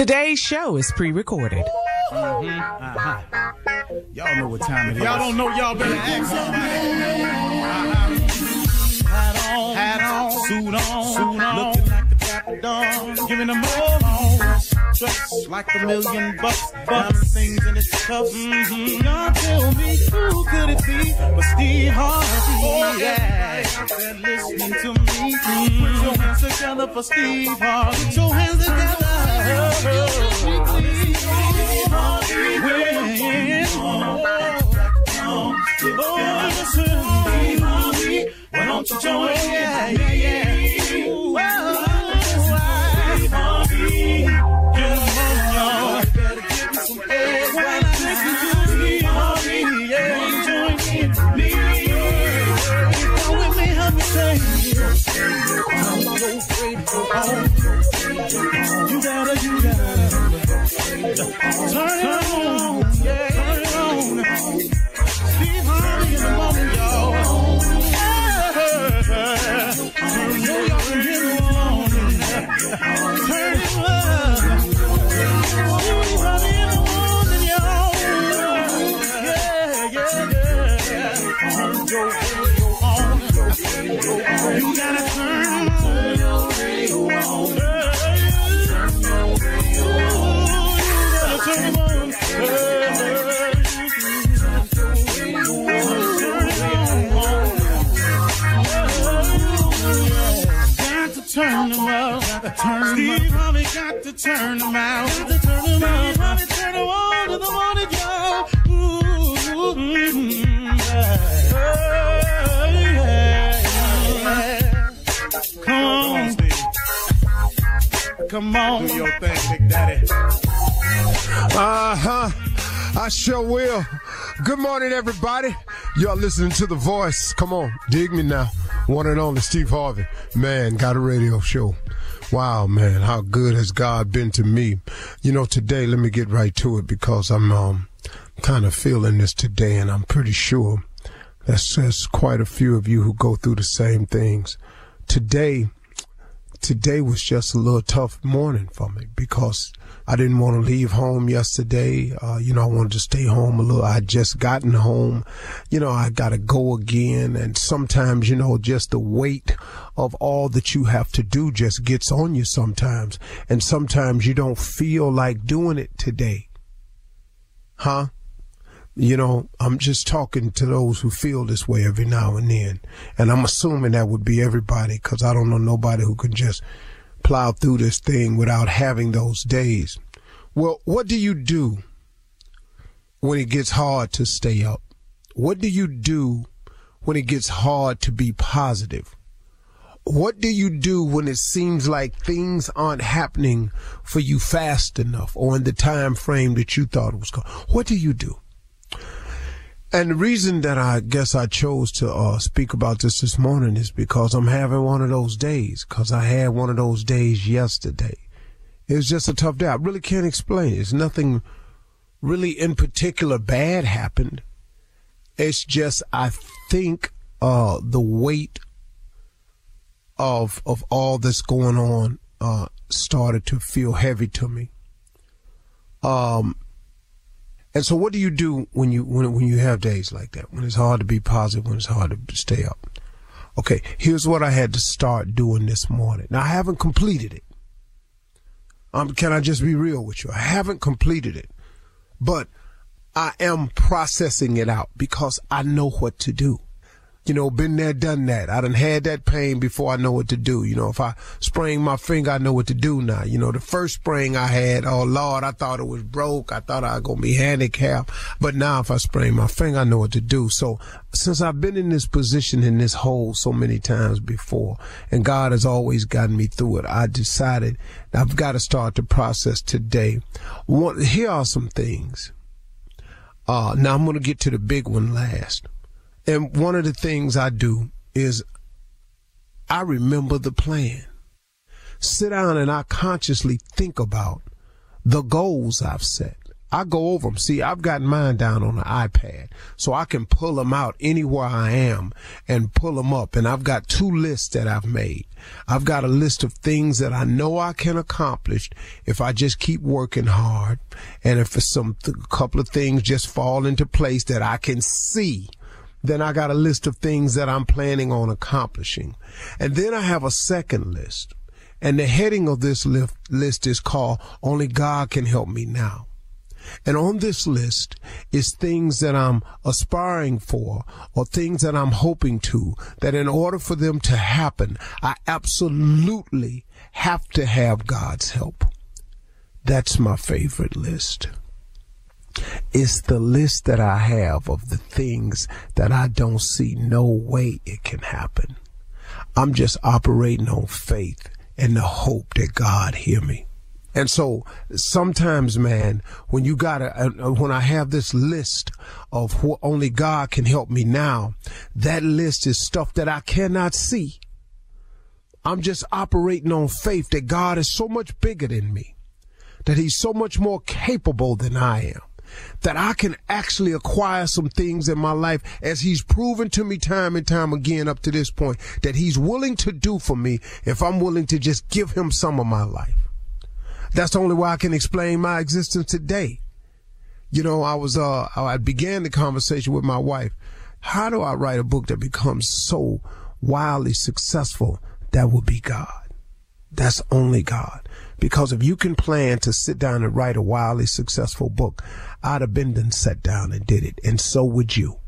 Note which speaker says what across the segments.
Speaker 1: Today's show is pre recorded.
Speaker 2: Mm-hmm. Uh-huh. Y'all know what time it is. Y'all don't know, y'all better ask somebody. Uh-huh. Hat on, hat on, suit on, suit on. Like the dawn, giving them all dressed like a million bucks, diamond things in his cuffs. Mm-hmm. Y'all tell me who could it be but Steve Harvey? Oh, yeah, they're listening to me. Mm-hmm. Put your hands together for Steve Harvey. Put your hands together. Oh, listen, Steve Harvey. Why don't you join? Yeah, yeah, yeah. Turn it on. Come on. Do your thing, Big Daddy.
Speaker 3: Uh huh. I sure will. Good morning, everybody. Y'all listening to The Voice. Come on, dig me now. One and only Steve Harvey. Man, got a radio show. Wow, man, how good has God been to me? You know, today, let me get right to it because I'm um, kind of feeling this today, and I'm pretty sure that's just quite a few of you who go through the same things. Today, today was just a little tough morning for me because I didn't want to leave home yesterday. Uh, you know, I wanted to stay home a little. I just gotten home. You know, I got to go again. And sometimes, you know, just the weight of all that you have to do just gets on you sometimes. And sometimes you don't feel like doing it today. Huh? You know, I'm just talking to those who feel this way every now and then. And I'm assuming that would be everybody because I don't know nobody who can just plow through this thing without having those days. Well, what do you do when it gets hard to stay up? What do you do when it gets hard to be positive? What do you do when it seems like things aren't happening for you fast enough or in the time frame that you thought it was going? What do you do? And the reason that I guess I chose to uh, speak about this this morning is because I'm having one of those days. Because I had one of those days yesterday. It was just a tough day. I really can't explain it. It's nothing really in particular bad happened. It's just I think uh, the weight of of all that's going on uh, started to feel heavy to me. Um, and so, what do you do when you when when you have days like that? When it's hard to be positive, when it's hard to stay up. Okay, here's what I had to start doing this morning. Now I haven't completed it. Um, can I just be real with you? I haven't completed it, but I am processing it out because I know what to do you know, been there, done that. I done had that pain before I know what to do. You know, if I sprain my finger, I know what to do now. You know, the first sprain I had, oh Lord, I thought it was broke. I thought I was gonna be handicapped. But now if I sprain my finger, I know what to do. So since I've been in this position in this hole so many times before, and God has always gotten me through it, I decided I've got to start the process today. One, here are some things. Uh, now I'm gonna get to the big one last. And one of the things I do is I remember the plan. Sit down and I consciously think about the goals I've set. I go over them. See, I've got mine down on the iPad, so I can pull them out anywhere I am and pull them up. And I've got two lists that I've made. I've got a list of things that I know I can accomplish if I just keep working hard, and if some a couple of things just fall into place that I can see then I got a list of things that I'm planning on accomplishing. And then I have a second list. And the heading of this list is called Only God Can Help Me Now. And on this list is things that I'm aspiring for or things that I'm hoping to, that in order for them to happen, I absolutely have to have God's help. That's my favorite list. It's the list that I have of the things that I don't see no way it can happen. I'm just operating on faith and the hope that God hear me. And so sometimes, man, when you got to, uh, when I have this list of what only God can help me now, that list is stuff that I cannot see. I'm just operating on faith that God is so much bigger than me, that he's so much more capable than I am that I can actually acquire some things in my life as he's proven to me time and time again up to this point that he's willing to do for me if I'm willing to just give him some of my life. That's the only way I can explain my existence today. You know, I was, uh, I began the conversation with my wife. How do I write a book that becomes so wildly successful? That would be God. That's only God. Because if you can plan to sit down and write a wildly successful book, I'd have been then sat down and did it. And so would you.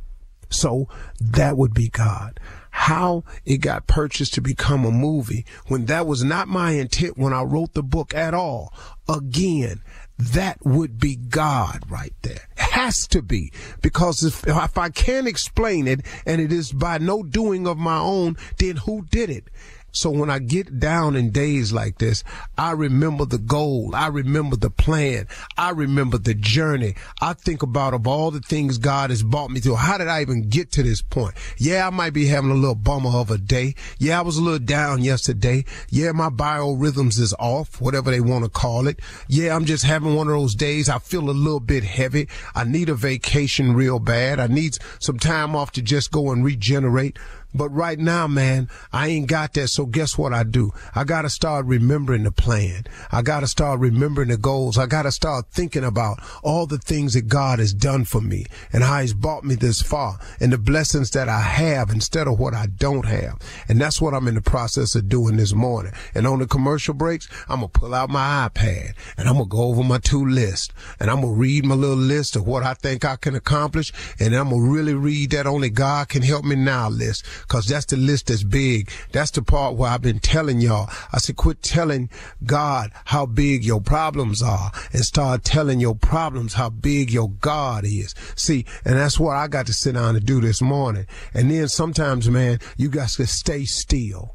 Speaker 3: So that would be God. How it got purchased to become a movie when that was not my intent when I wrote the book at all. Again, that would be God right there. Has to be. Because if, if I can't explain it and it is by no doing of my own, then who did it? So when I get down in days like this, I remember the goal. I remember the plan. I remember the journey. I think about of all the things God has brought me through. How did I even get to this point? Yeah, I might be having a little bummer of a day. Yeah, I was a little down yesterday. Yeah, my biorhythms is off, whatever they want to call it. Yeah, I'm just having one of those days. I feel a little bit heavy. I need a vacation real bad. I need some time off to just go and regenerate But right now, man, I ain't got that. So guess what I do? I got to start remembering the plan. I got to start remembering the goals. I got to start thinking about all the things that God has done for me and how he's brought me this far and the blessings that I have instead of what I don't have. And that's what I'm in the process of doing this morning. And on the commercial breaks, I'm going to pull out my iPad and I'm going to go over my two list and I'm going to read my little list of what I think I can accomplish. And I'm going to really read that only God can help me now list Cause that's the list that's big. That's the part where I've been telling y'all. I said, quit telling God how big your problems are and start telling your problems how big your God is. See, and that's what I got to sit down and do this morning. And then sometimes, man, you got to stay still.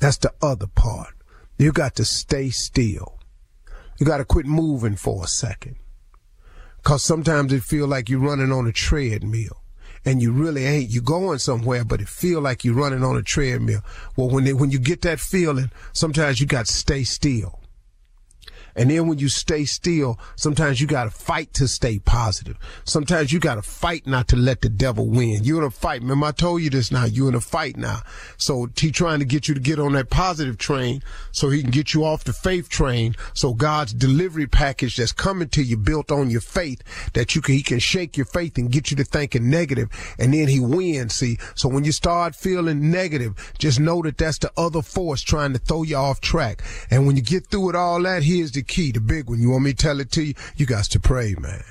Speaker 3: That's the other part. You got to stay still. You got to quit moving for a second. Cause sometimes it feel like you're running on a treadmill and you really ain't. You going somewhere, but it feel like you're running on a treadmill. Well, when they, when you get that feeling, sometimes you got to stay still. And then when you stay still, sometimes you got to fight to stay positive. Sometimes you got to fight not to let the devil win. You're in a fight. Remember, I told you this now. You're in a fight now. So he trying to get you to get on that positive train so he can get you off the faith train. So God's delivery package that's coming to you built on your faith that you can, he can shake your faith and get you to thinking negative. negative and then he wins. See, so when you start feeling negative, just know that that's the other force trying to throw you off track. And when you get through with all that, here's the key, the big one. You want me to tell it to you? You got to pray, man.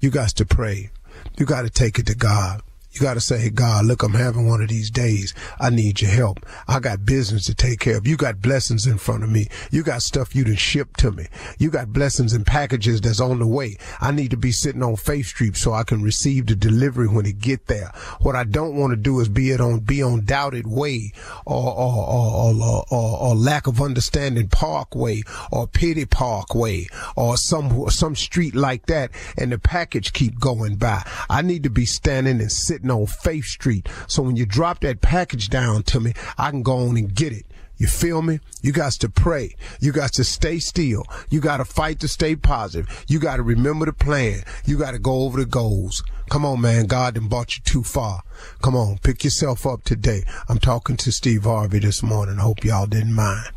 Speaker 3: You got to pray. You got to take it to God. You got to say, God, look, I'm having one of these days. I need your help. I got business to take care of. You got blessings in front of me. You got stuff you done shipped to me. You got blessings and packages that's on the way. I need to be sitting on Faith Street so I can receive the delivery when it get there. What I don't want to do is be it on, be on doubted way or, or, or, or, or, or lack of understanding parkway or pity parkway or some, some street like that and the package keep going by. I need to be standing and sitting sitting on Faith Street. So when you drop that package down to me, I can go on and get it. You feel me? You got to pray. You got to stay still. You got to fight to stay positive. You got to remember the plan. You got to go over the goals. Come on, man. God didn't brought you too far. Come on, pick yourself up today. I'm talking to Steve Harvey this morning. Hope y'all didn't mind.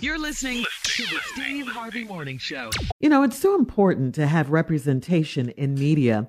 Speaker 1: You're listening to the Steve Harvey Morning Show.
Speaker 4: You know, it's so important to have representation in media.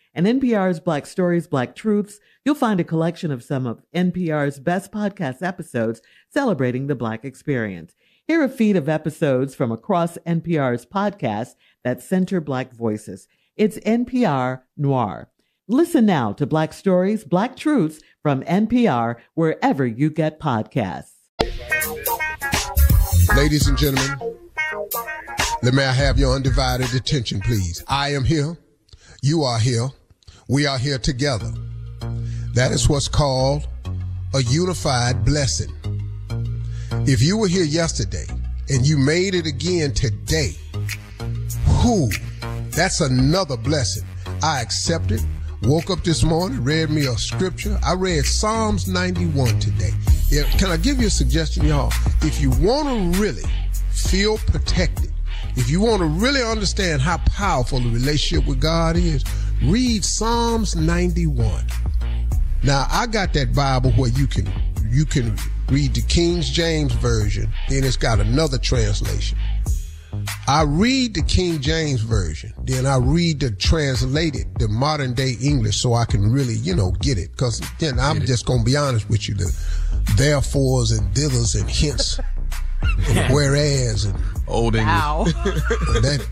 Speaker 4: And NPR's Black Stories, Black Truths, you'll find a collection of some of NPR's best podcast episodes celebrating the Black experience. Hear a feed of episodes from across NPR's podcasts that center Black voices. It's NPR Noir. Listen now to Black Stories, Black Truths from NPR wherever you get podcasts.
Speaker 3: Ladies and gentlemen, let me have your undivided attention, please. I am here. You are here. We are here together. That is what's called a unified blessing. If you were here yesterday and you made it again today, who? That's another blessing. I accept it. Woke up this morning, read me a scripture. I read Psalms 91 today. Yeah, can I give you a suggestion, y'all? If you want to really feel protected, if you want to really understand how powerful the relationship with God is, read Psalms 91. Now I got that Bible where you can you can read the King James version, then it's got another translation. I read the King James version, then I read the translated, the modern day English, so I can really, you know, get it. Cause then I'm just gonna be honest with you, the therefores and dithers and hence whereas and
Speaker 5: Old English.
Speaker 6: Wow.
Speaker 3: that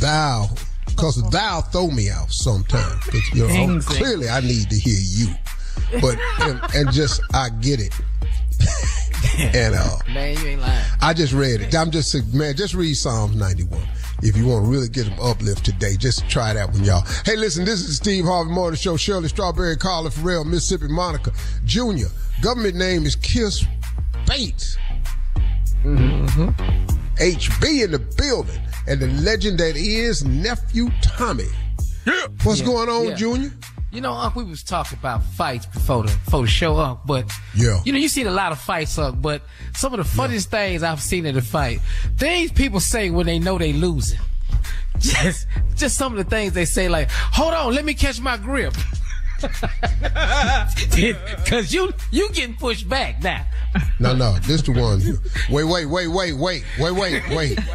Speaker 3: thou, because thou throw me out sometimes. 'Cause, you know, clearly I need to hear you, but and, and just I get it. and uh,
Speaker 7: Man, you ain't lying.
Speaker 3: I just read it. I'm just man, just read Psalms 91. If you want to really get them uplift today, just try that one, y'all. Hey, listen, this is Steve Harvey Morning Show. Shirley Strawberry, Carla Ferrell, Mississippi Monica Jr. Government name is Kiss Bates. HB in the building. And the legend that is nephew Tommy.
Speaker 5: Yeah.
Speaker 3: What's
Speaker 7: Yeah,
Speaker 3: going on,
Speaker 7: yeah.
Speaker 3: Junior?
Speaker 7: You know, Unc, we was talking about fights before the before the show, Unc, but
Speaker 3: Yeah.
Speaker 7: you know, you seen a lot of fights, Unc, but some of the funniest things I've seen in a fight, things people say when they know they losing. Just just some of the things they say like, hold on, let me catch my grip. Cause you you getting pushed back now.
Speaker 3: No, no, this the one. Wait, wait, wait, wait, wait, wait, wait, wait. wait.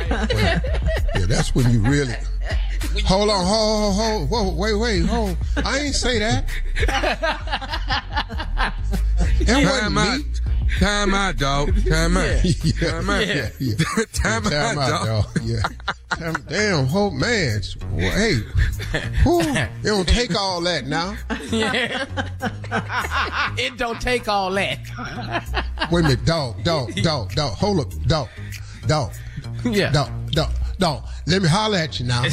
Speaker 3: Yeah, that's when you really. Hold on, hold, hold, hold, whoa, wait, wait, hold. I ain't say that. That wasn't
Speaker 5: Time
Speaker 3: me.
Speaker 5: Time out, dog. Time out.
Speaker 3: Yeah,
Speaker 5: Time out.
Speaker 3: yeah, yeah.
Speaker 5: Time
Speaker 3: Time
Speaker 5: out,
Speaker 3: out,
Speaker 5: dog.
Speaker 3: dog. Yeah. Time- Damn, whole man. Well, Hey, whew, it don't take all that now. Yeah.
Speaker 7: It don't take all that.
Speaker 3: Wait a minute, dog, dog, dog, dog. Hold up, dog, dog,
Speaker 7: Yeah.
Speaker 3: dog, dog, dog. Let me holler at you now.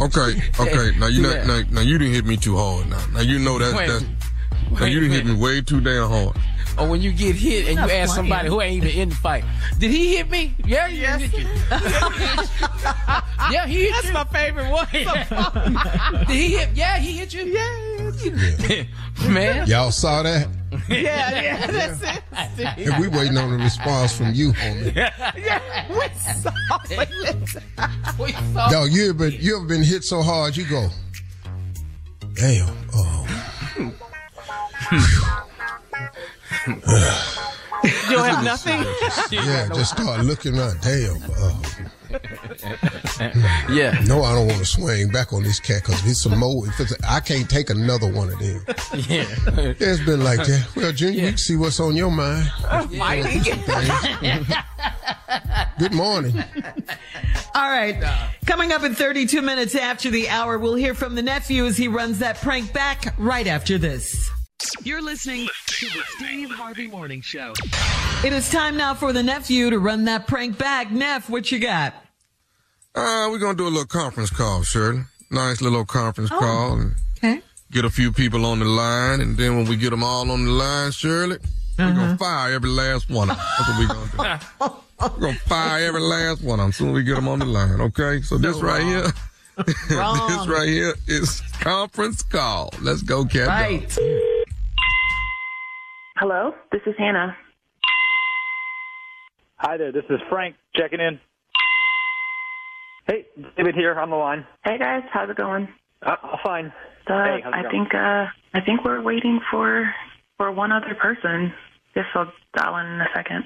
Speaker 5: Okay, okay. Now you know,
Speaker 7: Yeah.
Speaker 5: now, now you didn't hit me too hard. Now, now you know that.
Speaker 7: Wait.
Speaker 5: That's, now
Speaker 7: Wait
Speaker 5: you
Speaker 7: a
Speaker 5: didn't hit me way too damn hard.
Speaker 7: Or when you get hit and you ask
Speaker 4: playing.
Speaker 7: somebody who ain't even in the fight, did he hit me? Yeah, he hit you. yeah, he hit you.
Speaker 6: That's
Speaker 7: you.
Speaker 6: my favorite one.
Speaker 7: Did he hit? Yeah, he hit you. Yeah, man.
Speaker 3: Y'all saw that?
Speaker 6: yeah, yeah, that's it.
Speaker 3: And we waiting on a response from you, homie. Yeah.
Speaker 6: We saw it.
Speaker 7: We saw-
Speaker 3: Dog, you ever you ever been hit so hard you go, damn. Oh,
Speaker 6: You don't have nothing.
Speaker 3: yeah. Just start looking around. Damn. Oh,
Speaker 7: Yeah,
Speaker 3: no, I don't want to swing back on this cat because if it's some more. If it's, I can't take another one of them.
Speaker 7: yeah.
Speaker 3: It's been like that. Well, Junior, you can see what's on your mind. Good morning.
Speaker 4: All right. Coming up in 32 minutes after the hour, we'll hear from the nephew as he runs that prank back right after this.
Speaker 1: You're listening to the Steve Harvey Morning Show.
Speaker 4: It is time now for the nephew to run that prank back. Neff, what you got?
Speaker 5: Uh, we're gonna do a little conference call, Shirley. Nice little conference call. And
Speaker 4: Okay.
Speaker 5: get a few people on the line, and then when we get them all on the line, Shirley, we're gonna fire every last one of them. That's what we're gonna do. we're gonna fire every last one of them as soon as we get them on the line. Okay, so this right here, this right here is conference call. Let's go, cat. dog.
Speaker 4: Right.
Speaker 8: Hello, this is Hannah.
Speaker 9: Hi there, this is Frank checking in. Hey, David here on the line.
Speaker 8: Hey guys, how's it going?
Speaker 9: Uh, fine.
Speaker 8: Uh,
Speaker 9: Hey, how's it
Speaker 8: I
Speaker 9: going?
Speaker 8: think uh, I think we're waiting for for one other person. Guess I'll dial in in a second.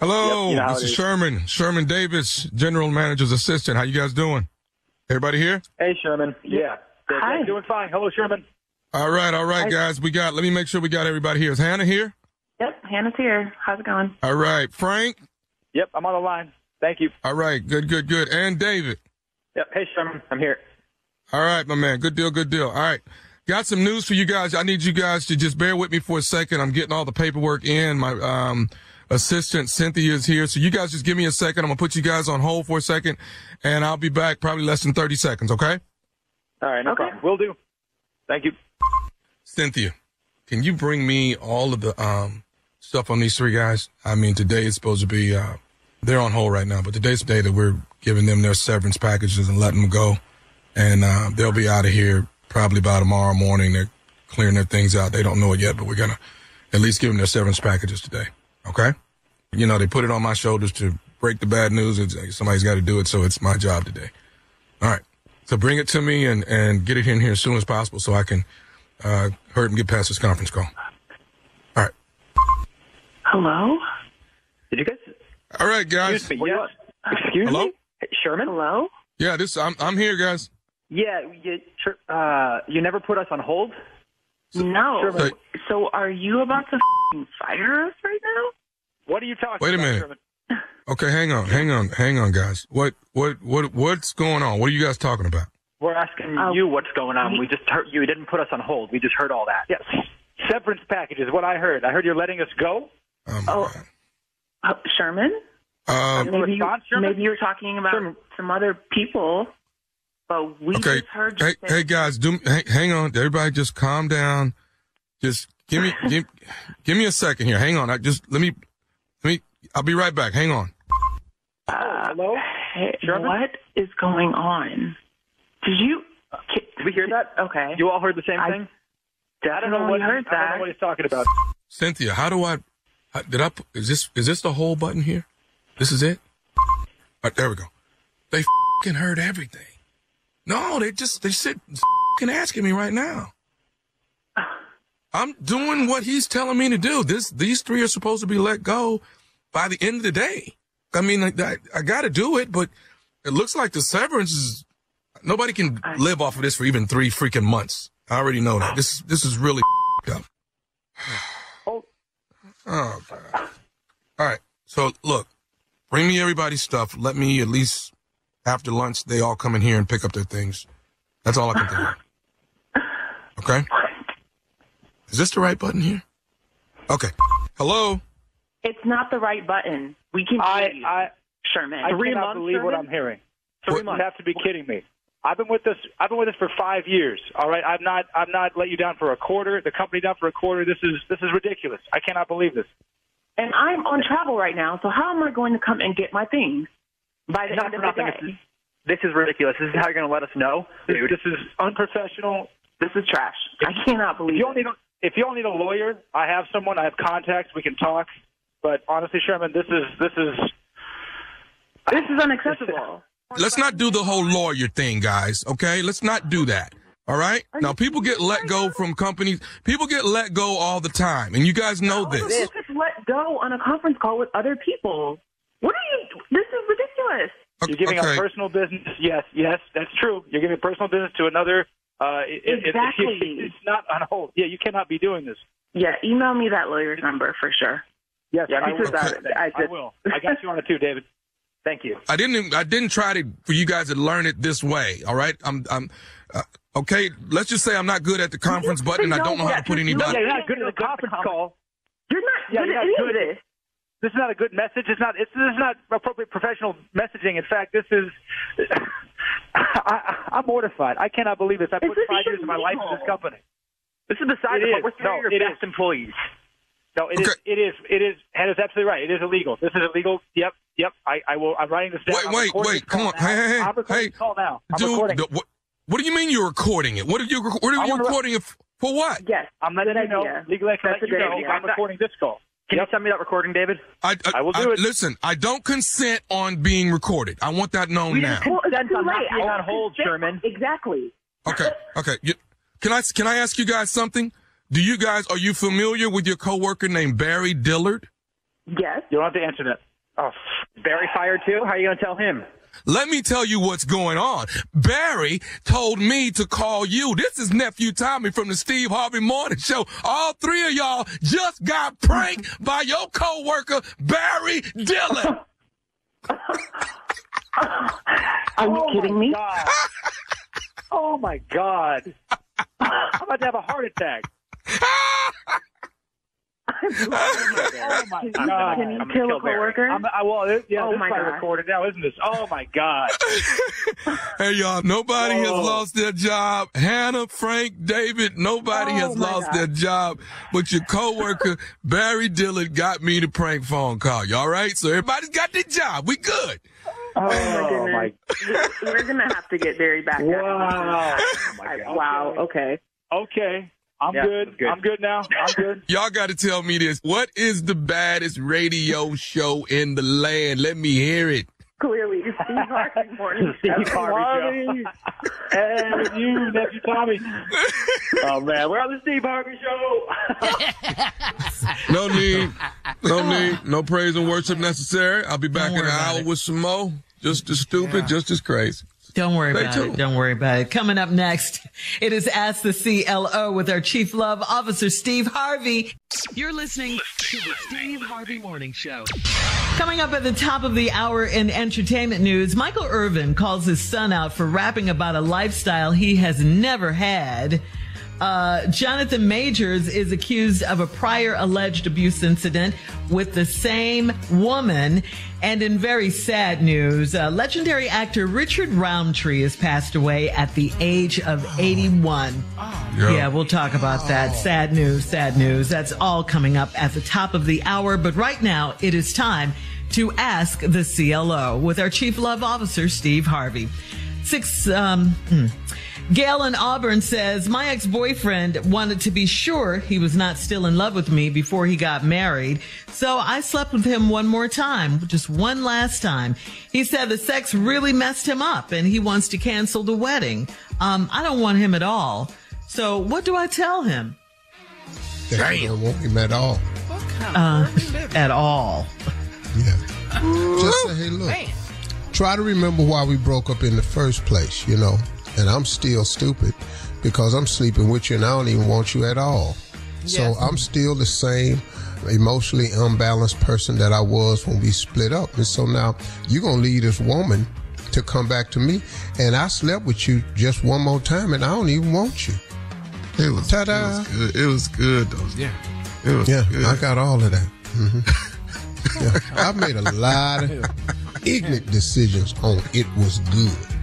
Speaker 5: Hello,
Speaker 9: Yep, you know
Speaker 5: this
Speaker 9: it
Speaker 5: is
Speaker 9: is.
Speaker 5: Sherman. Sherman Davis, General Manager's assistant. How you guys doing? Everybody here?
Speaker 9: Hey, Sherman. Yeah.
Speaker 8: Hi.
Speaker 9: Doing fine. Hello, Sherman.
Speaker 5: All right, all right, guys. We got. Let me make sure we got everybody here. Is Hannah here?
Speaker 8: Yep, Hannah's here. How's it going?
Speaker 5: All right, Frank.
Speaker 9: Yep, I'm on the line. Thank you.
Speaker 5: All right, good, good, good. And David.
Speaker 9: Yep. Hey, Sherman. I'm here.
Speaker 5: All right, my man. Good deal, good deal. All right. Got some news for you guys. I need you guys to just bear with me for a second. I'm getting all the paperwork in. My um, assistant Cynthia is here. So you guys just give me a second. I'm going to put you guys on hold for a second and I'll be back probably less than 30 seconds. Okay.
Speaker 9: All right, no
Speaker 8: Okay.
Speaker 9: problem. Will do. Thank you.
Speaker 5: Cynthia, can you bring me all of the um, stuff on these three guys? I mean, today is supposed to be, uh, they're on hold right now, but today's the day that we're giving them their severance packages and letting them go. And uh, they'll be out of here probably by tomorrow morning. They're clearing their things out. They don't know it yet, but we're going to at least give them their severance packages today. Okay? You know, they put it on my shoulders to break the bad news. It's, somebody's got to do it, so it's my job today. All right. So bring it to me and, and get it in here as soon as possible so I can uh, hurry and get past this conference call. All right.
Speaker 8: Hello?
Speaker 9: Did you guys?
Speaker 5: All right, guys.
Speaker 9: Excuse me. Yes. Excuse
Speaker 5: Hello?
Speaker 9: me. Sherman.
Speaker 8: Hello?
Speaker 5: Yeah, this I'm I'm here, guys.
Speaker 9: Yeah. You, uh, you never put us on hold.
Speaker 8: No.
Speaker 9: Sherman.
Speaker 8: So are you about to f- fire us right now?
Speaker 9: What are you talking
Speaker 5: Wait a
Speaker 9: about,
Speaker 5: minute.
Speaker 9: Sherman?
Speaker 5: Okay, hang on, hang on, hang on, guys. What, what, what, what's going on? What are you guys talking about?
Speaker 9: We're asking
Speaker 8: Uh,
Speaker 9: you what's going on. We just heard you didn't put us on hold. We just heard all that. Yes. Severance package is what I heard. I heard you're letting us go.
Speaker 5: Oh, my
Speaker 8: Oh,
Speaker 5: God.
Speaker 8: uh, Sherman?
Speaker 5: Um,
Speaker 8: Maybe you,
Speaker 9: response, Sherman?
Speaker 8: maybe you were talking about
Speaker 9: Sherman.
Speaker 8: some other people, but we
Speaker 5: okay.
Speaker 8: just heard
Speaker 5: Hey,
Speaker 8: say
Speaker 5: hey, guys, do hang, hang on. Everybody, just calm down. Just give me, give, give me a second here. Hang on. I just let me, let me. I'll be right back. Hang on.
Speaker 8: Uh,
Speaker 9: Hello?
Speaker 8: hey,
Speaker 9: Sherman?
Speaker 8: what is going on? Did you?
Speaker 9: Did we hear that?
Speaker 8: Okay.
Speaker 9: You all heard the same
Speaker 8: I
Speaker 9: thing? I don't know what
Speaker 8: heard
Speaker 9: I don't know what he's talking about.
Speaker 5: Cynthia, how do I? how- Did I? Is this is this the whole button here? This is it. All right, there we go. They fing heard everything. No, they just they sit fing asking me right now. I'm doing what he's telling me to do. This these three are supposed to be let go by the end of the day. I mean, I, I, I got to do it, but it looks like the severance is nobody can live off of this for even three freaking months. I already know that. This this is really up.
Speaker 9: Oh.
Speaker 5: Oh, God. All right. So, look, bring me everybody's stuff. Let me at least after lunch, they all come in here and pick up their things. That's all I can do. Okay? Is this the right button here? Okay. Hello?
Speaker 8: It's not the right button. We can
Speaker 9: I
Speaker 8: hear you,
Speaker 9: I
Speaker 8: Sherman.
Speaker 9: I cannot believe what I'm hearing.
Speaker 5: Three months.
Speaker 9: You have to be kidding me. I've been with this. I've been with this for five years. All right, I've not. I've not let you down for a quarter. The company down for a quarter. This is this is ridiculous. I cannot believe this.
Speaker 8: And I'm on travel right now, so how am I going to come and get my things by the
Speaker 9: Not
Speaker 8: end of the day?
Speaker 9: This is ridiculous. This is how you're going to let us know, dude. This is unprofessional.
Speaker 8: This is trash. I cannot
Speaker 9: If
Speaker 8: believe
Speaker 9: you
Speaker 8: it.
Speaker 9: don't need a, if you don't need a lawyer, I have someone. I have contacts. We can talk. But honestly, Sherman, this is this is
Speaker 8: This is unacceptable.
Speaker 5: Let's not do the whole lawyer thing, guys. Okay? Let's not do that. All right? Now, people get let go from companies. People get let go all the time. And you guys know
Speaker 8: You
Speaker 5: this.
Speaker 8: just let go on a conference call with other people. What are you? This is ridiculous.
Speaker 9: You're giving
Speaker 5: Okay.
Speaker 9: our personal business. Yes, yes, that's true. You're giving personal business to another. Uh, it, it- it-
Speaker 8: Exactly.
Speaker 9: it's not on hold. Yeah, you cannot be doing this.
Speaker 8: Yeah, email me that lawyer's number for sure.
Speaker 9: Yes,
Speaker 8: Yeah,
Speaker 9: I
Speaker 8: because
Speaker 9: will.
Speaker 8: I- I
Speaker 9: I will. I got you on it too, David. Thank you.
Speaker 5: I didn't. I didn't try to for you guys to learn it this way. All right. I'm. I'm. Uh, okay. Let's just say I'm not good at the conference button. and I don't know how to put
Speaker 9: Yeah,
Speaker 5: anybody.
Speaker 9: you're not good at the conference call.
Speaker 8: You're not
Speaker 9: Yeah,
Speaker 8: good
Speaker 9: you're not good.
Speaker 8: of this.
Speaker 9: This is not a good message. It's not. It's, this is not appropriate professional messaging. In fact, this is. I, I'm mortified. I cannot believe this. I put
Speaker 8: This
Speaker 9: five years of my life in this company.
Speaker 10: This is beside
Speaker 9: It
Speaker 10: the
Speaker 9: is.
Speaker 10: point. We're three
Speaker 9: No,
Speaker 10: of your
Speaker 9: it is.
Speaker 10: best employees.
Speaker 9: No, it is.
Speaker 5: Okay.
Speaker 9: It is. It is. Head is absolutely right. It is illegal. This is illegal. Yep. Yep. I, I will. I'm writing this down.
Speaker 5: Wait,
Speaker 9: I'm
Speaker 5: wait, wait.
Speaker 9: call
Speaker 5: Come on.
Speaker 9: now.
Speaker 5: Hey, hey, hey.
Speaker 9: I'm recording
Speaker 5: Hey,
Speaker 9: this call now. I'm
Speaker 5: Dude,
Speaker 9: recording.
Speaker 5: the- what, what do you mean you're recording it? What are you? What
Speaker 9: I
Speaker 5: are you
Speaker 9: wanna-
Speaker 5: recording it for? What?
Speaker 8: Yes.
Speaker 9: I'm letting you know. Legally, I can
Speaker 8: That's
Speaker 9: let you know.
Speaker 8: idea.
Speaker 9: I'm recording this call.
Speaker 10: Can
Speaker 9: Yep.
Speaker 10: you send me that recording, David?
Speaker 5: I, I,
Speaker 9: I will do it.
Speaker 5: Listen, I don't consent on being recorded. I want that known
Speaker 10: We
Speaker 5: now.
Speaker 10: didn't
Speaker 8: Well, it's
Speaker 10: consent
Speaker 8: too
Speaker 10: on not
Speaker 8: late.
Speaker 10: being
Speaker 8: I
Speaker 10: on hold, Sherman.
Speaker 8: Exactly.
Speaker 5: Okay, okay. You, can I can I ask you guys something? Do you guys are you familiar with your coworker named Barry Dillard?
Speaker 8: Yes.
Speaker 9: You don't have to answer that.
Speaker 10: Oh, Barry fired too? How are you going to tell him?
Speaker 5: Let me tell you what's going on. Barry told me to call you. This is nephew Tommy from the Steve Harvey Morning Show. All three of y'all just got pranked by your coworker Barry Dillard.
Speaker 8: Are you
Speaker 9: Oh,
Speaker 8: kidding me?
Speaker 9: God. oh my God! I'm about to have a heart attack. Oh, oh my
Speaker 8: Can you-
Speaker 9: God!
Speaker 8: can you
Speaker 10: I'm gonna
Speaker 8: kill a
Speaker 10: kill Barry.
Speaker 8: coworker?
Speaker 9: I'm, I, well, it, yeah,
Speaker 8: Oh
Speaker 9: this is
Speaker 8: my
Speaker 9: probably
Speaker 8: God.
Speaker 9: recorded now, isn't this? Oh my God!
Speaker 5: Hey y'all, nobody has
Speaker 9: Whoa.
Speaker 5: lost their job. Hannah, Frank, David, nobody
Speaker 8: Oh,
Speaker 5: has
Speaker 8: my
Speaker 5: lost
Speaker 8: God.
Speaker 5: their job. But your coworker Barry Dillard got me the prank phone call. You all right? So everybody's got their job. We good.
Speaker 8: Oh my
Speaker 9: Oh, my-
Speaker 8: goodness. We're gonna have to get Barry back.
Speaker 9: Wow!
Speaker 8: Oh I- wow. Okay.
Speaker 9: Okay, I'm
Speaker 10: Yeah,
Speaker 9: good.
Speaker 10: good.
Speaker 9: I'm good now. I'm good.
Speaker 5: Y'all got to tell me this. What is the baddest radio show in the land? Let me hear it.
Speaker 8: Clearly, Steve Harvey morning.
Speaker 10: Steve
Speaker 8: show.
Speaker 10: Harvey
Speaker 9: Harvey and you, nephew Tommy.
Speaker 10: Oh, man. We're on the Steve Harvey Show.
Speaker 5: No need. No need. No praise and worship necessary. I'll be back in an hour
Speaker 7: it.
Speaker 5: with some more. Just as stupid,
Speaker 7: Yeah.
Speaker 5: just as crazy.
Speaker 4: Don't worry
Speaker 5: Stay
Speaker 4: about
Speaker 5: tuned.
Speaker 4: it. Don't worry about it. Coming up next, it is Ask the CLO with our Chief Love Officer, Steve Harvey.
Speaker 1: You're listening to the Steve Harvey Morning Show.
Speaker 4: Coming up at the top of the hour in entertainment news, Michael Irvin calls his son out for rapping about a lifestyle he has never had. Uh, Jonathan Majors is accused of a prior alleged abuse incident with the same woman. And in very sad news, uh, legendary actor Richard Roundtree has passed away at the age of 81.
Speaker 5: Yeah.
Speaker 4: Yeah, we'll talk about that. Sad news, sad news. That's all coming up at the top of the hour. But right now, it is time to ask the CLO with our Chief Love Officer, Steve Harvey. Six, um, hmm. Gail in Auburn says, My ex boyfriend wanted to be sure he was not still in love with me before he got married. So I slept with him one more time, just one last time. He said the sex really messed him up and he wants to cancel the wedding. Um, I don't want him at all. So what do I tell him?
Speaker 3: That you don't want him at all.
Speaker 4: Uh, at all.
Speaker 3: Yeah. Just say, hey, look. Try to remember why we broke up in the first place, you know. And I'm still stupid because I'm sleeping with you and I don't even want you at all. So I'm still the same emotionally unbalanced person that I was when we split up. And so now you're going to leave this woman to come back to me. And I slept with you just one more time and I don't even want you.
Speaker 11: It was,
Speaker 3: Ta-da.
Speaker 11: it was good. It was good though.
Speaker 5: Yeah.
Speaker 11: It was
Speaker 3: yeah,
Speaker 11: good.
Speaker 3: I got all of that. hmm yeah, I've made a lot of ignorant decisions on it was good.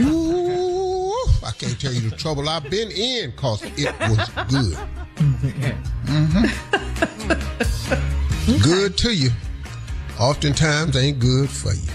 Speaker 3: Ooh, I can't tell you the trouble I've been in because it was good. Mhm. Good to you. Oftentimes ain't good for you.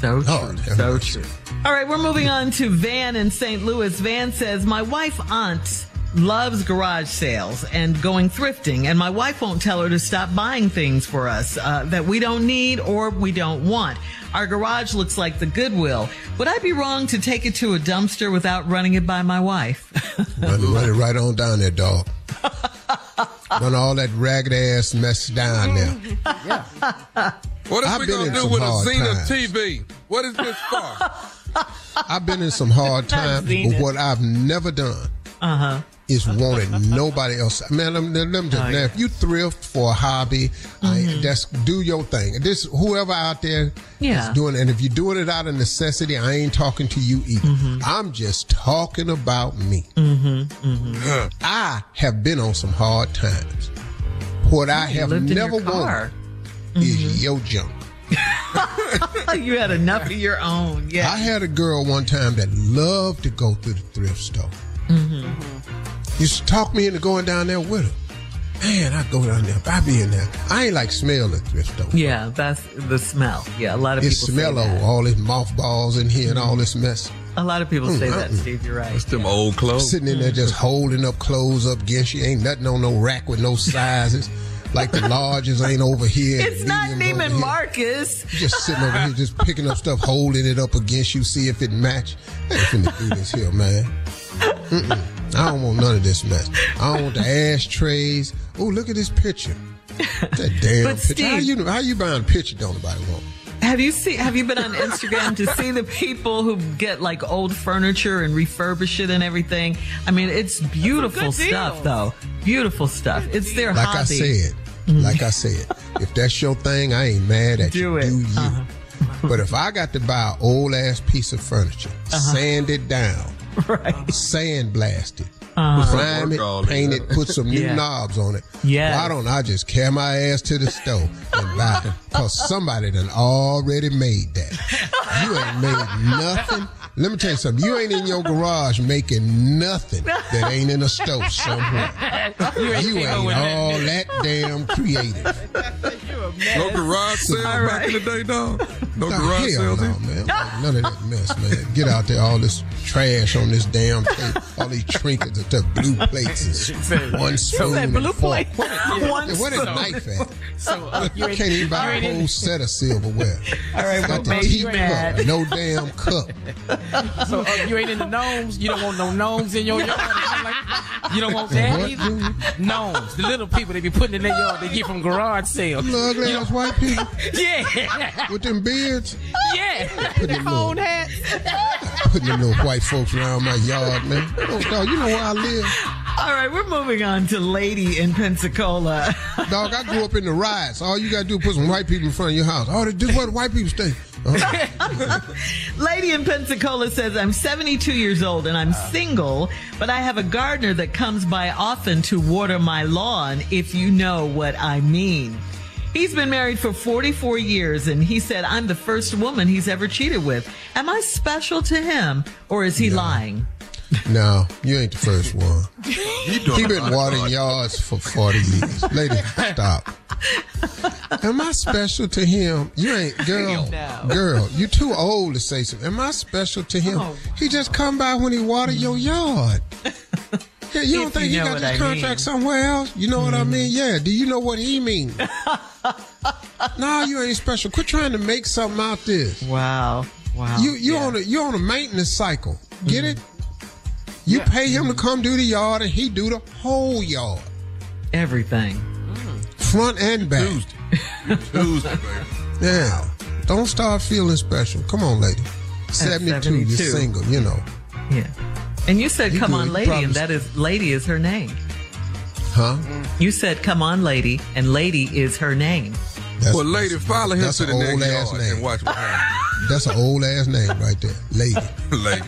Speaker 4: So true. So true. All right, we're moving on to Van in St. Louis. Van says, My wife, Aunt, loves garage sales and going thrifting, and my wife won't tell her to stop buying things for us uh, that we don't need or we don't want. Our garage looks like the Goodwill. Would I be wrong to take it to a dumpster without running it by my wife?
Speaker 3: Run it, run it right on down there, dog. Run all that ragged ass mess down there.
Speaker 5: What is
Speaker 3: I've
Speaker 5: we
Speaker 3: been
Speaker 5: gonna do with a
Speaker 3: hard
Speaker 5: Zenith. TV? What is this for?
Speaker 3: I've been in some hard times, but what I've never done
Speaker 4: Uh huh.
Speaker 3: is wanted nobody else. Man, let me, let me just,
Speaker 4: Oh,
Speaker 3: now,
Speaker 4: yeah.
Speaker 3: if you thrift for a hobby, I,
Speaker 4: Mhm.
Speaker 3: that's do your thing. This whoever out there is
Speaker 4: Yeah.
Speaker 3: doing, and if you're doing it out of necessity, I ain't talking to you either.
Speaker 4: Mm-hmm.
Speaker 3: I'm just talking about me.
Speaker 4: Mm-hmm. Mm-hmm.
Speaker 3: I have been on some hard times. What I have
Speaker 4: lived in your
Speaker 3: never wanted is your junk.
Speaker 4: you had enough of your own. Yeah.
Speaker 3: I had a girl one time that loved to go to the thrift store.
Speaker 4: Mm-hmm. mm-hmm.
Speaker 3: Used to talk me into going down there with her. Man, I go down there. I be in there. I ain't like smell the thrift store.
Speaker 4: Yeah, that's the smell. Yeah, a lot of
Speaker 3: It
Speaker 4: people
Speaker 3: smell
Speaker 4: say
Speaker 3: of
Speaker 4: that.
Speaker 3: all this mothballs in here and all this mess.
Speaker 4: A lot of people say mm-hmm. that,
Speaker 3: Mm-mm.
Speaker 4: Steve. You're right.
Speaker 5: It's them old clothes.
Speaker 3: Sitting in there just mm-hmm. holding up clothes up against you. Ain't nothing on no rack with no sizes. like the larges ain't over here.
Speaker 4: It's not
Speaker 3: mediums
Speaker 4: Neiman. Marcus.
Speaker 3: You just sitting over here, just picking up stuff, holding it up against you, see if it match. I ain't finna do this here, man. Mm-mm. I don't want none of this mess. I don't want the ashtrays. Oh, look at this picture. That damn
Speaker 4: But
Speaker 3: picture. How you how you buying a picture? Don't nobody want.
Speaker 4: Have you seen? Have you been on Instagram to see the people who get like old furniture and refurbish it and everything? I mean, it's beautiful
Speaker 12: good deal.
Speaker 4: stuff, though. Beautiful stuff. It's their
Speaker 3: Like
Speaker 4: hobby.
Speaker 3: I said, like I said, if that's your thing, I ain't mad at
Speaker 4: Do
Speaker 3: you.
Speaker 4: it.
Speaker 3: Do you?
Speaker 4: Uh-huh.
Speaker 3: But if I got to buy an old ass piece of furniture,
Speaker 4: Uh-huh.
Speaker 3: sand it down, sand blast it,
Speaker 4: Uh-huh.
Speaker 3: prime it, paint it, put some new
Speaker 4: Yeah.
Speaker 3: knobs on it.
Speaker 4: Yeah.
Speaker 3: Why don't I just carry my ass to the store and buy it? Because somebody done already made that. You ain't made nothing. Let me tell you something. You ain't in your garage making nothing that ain't in a stove somewhere. You ain't all that damn creative.
Speaker 5: No garage sales
Speaker 3: All
Speaker 5: back in the day, dog. No
Speaker 3: Nah,
Speaker 5: garage
Speaker 3: hell
Speaker 5: sales.
Speaker 3: no,
Speaker 5: either?
Speaker 3: man. None of that mess, man. Get out there, all this trash on this damn plate, all these trinkets, the blue plates, and one spoon and
Speaker 4: blue
Speaker 3: fork.
Speaker 4: plate. One
Speaker 3: Yeah, Where that
Speaker 4: spoon.
Speaker 3: knife at?
Speaker 7: So uh,
Speaker 3: You can't even buy a whole set of silverware.
Speaker 4: All right,
Speaker 3: Got
Speaker 4: what
Speaker 3: the
Speaker 4: made you
Speaker 3: teacup,
Speaker 4: mad?
Speaker 3: no damn cup.
Speaker 7: so uh, you ain't in the gnomes. You don't want no gnomes in your yard. Like, you don't want that
Speaker 3: What,
Speaker 7: either. Gnomes, the little people they be putting in their yard. They get from garage sales.
Speaker 3: Little ugly ass white people
Speaker 7: Yeah,
Speaker 3: with them beards.
Speaker 7: yeah.
Speaker 3: Put
Speaker 7: The
Speaker 3: them
Speaker 7: cone
Speaker 3: little,
Speaker 7: hats.
Speaker 3: putting them little white folks around my yard, man. Oh, dog, you know where I live.
Speaker 4: All right, we're moving on to Lady in Pensacola.
Speaker 3: Dog, I grew up in the riots. All you gotta do is put some white people in front of your house. Oh, this is where the white people stay.
Speaker 4: Lady in Pensacola says, I'm 72 years old and I'm single, but I have a gardener that comes by often to water my lawn, if you know what I mean. He's been married for 44 years and he said, I'm the first woman he's ever cheated with. Am I special to him or is he lying?
Speaker 3: No, you ain't the first one. He been watering yards for 40 years. Lady, stop. Am I special to him? You ain't, girl. Girl, you too old to say something. Am I special to him?
Speaker 4: Oh.
Speaker 3: He just come by when he water your yard. Yeah, you don't
Speaker 4: If
Speaker 3: think
Speaker 4: you
Speaker 3: he got this
Speaker 4: I
Speaker 3: contract
Speaker 4: mean. Mm-hmm.
Speaker 3: somewhere else? You know what I mean? Yeah. Do you know what he mean? no, you ain't special. Quit trying to make something out this.
Speaker 4: Wow. Wow.
Speaker 3: You you on a you on a maintenance cycle. Get it? You
Speaker 4: Mm-hmm.
Speaker 3: pay him to come do the yard, and he do the whole yard,
Speaker 4: Everything.
Speaker 3: front and back.
Speaker 11: Tuesday, Tuesday, baby.
Speaker 3: Yeah. Don't start feeling special. Come on, lady. Seventy-two. You're single. You know,
Speaker 4: Yeah. And you said,
Speaker 3: You
Speaker 4: come
Speaker 3: good.
Speaker 4: on, lady,
Speaker 3: probably-
Speaker 4: and that is, lady is her name.
Speaker 3: huh?
Speaker 4: You said, come on, lady, and lady is her name.
Speaker 3: That's,
Speaker 11: Well, lady, follow him
Speaker 3: that's
Speaker 11: to the
Speaker 3: an
Speaker 11: next
Speaker 3: old ass
Speaker 11: yard
Speaker 3: name.
Speaker 11: and watch what happens.
Speaker 3: that's an old ass name right there. Lady.
Speaker 11: lady.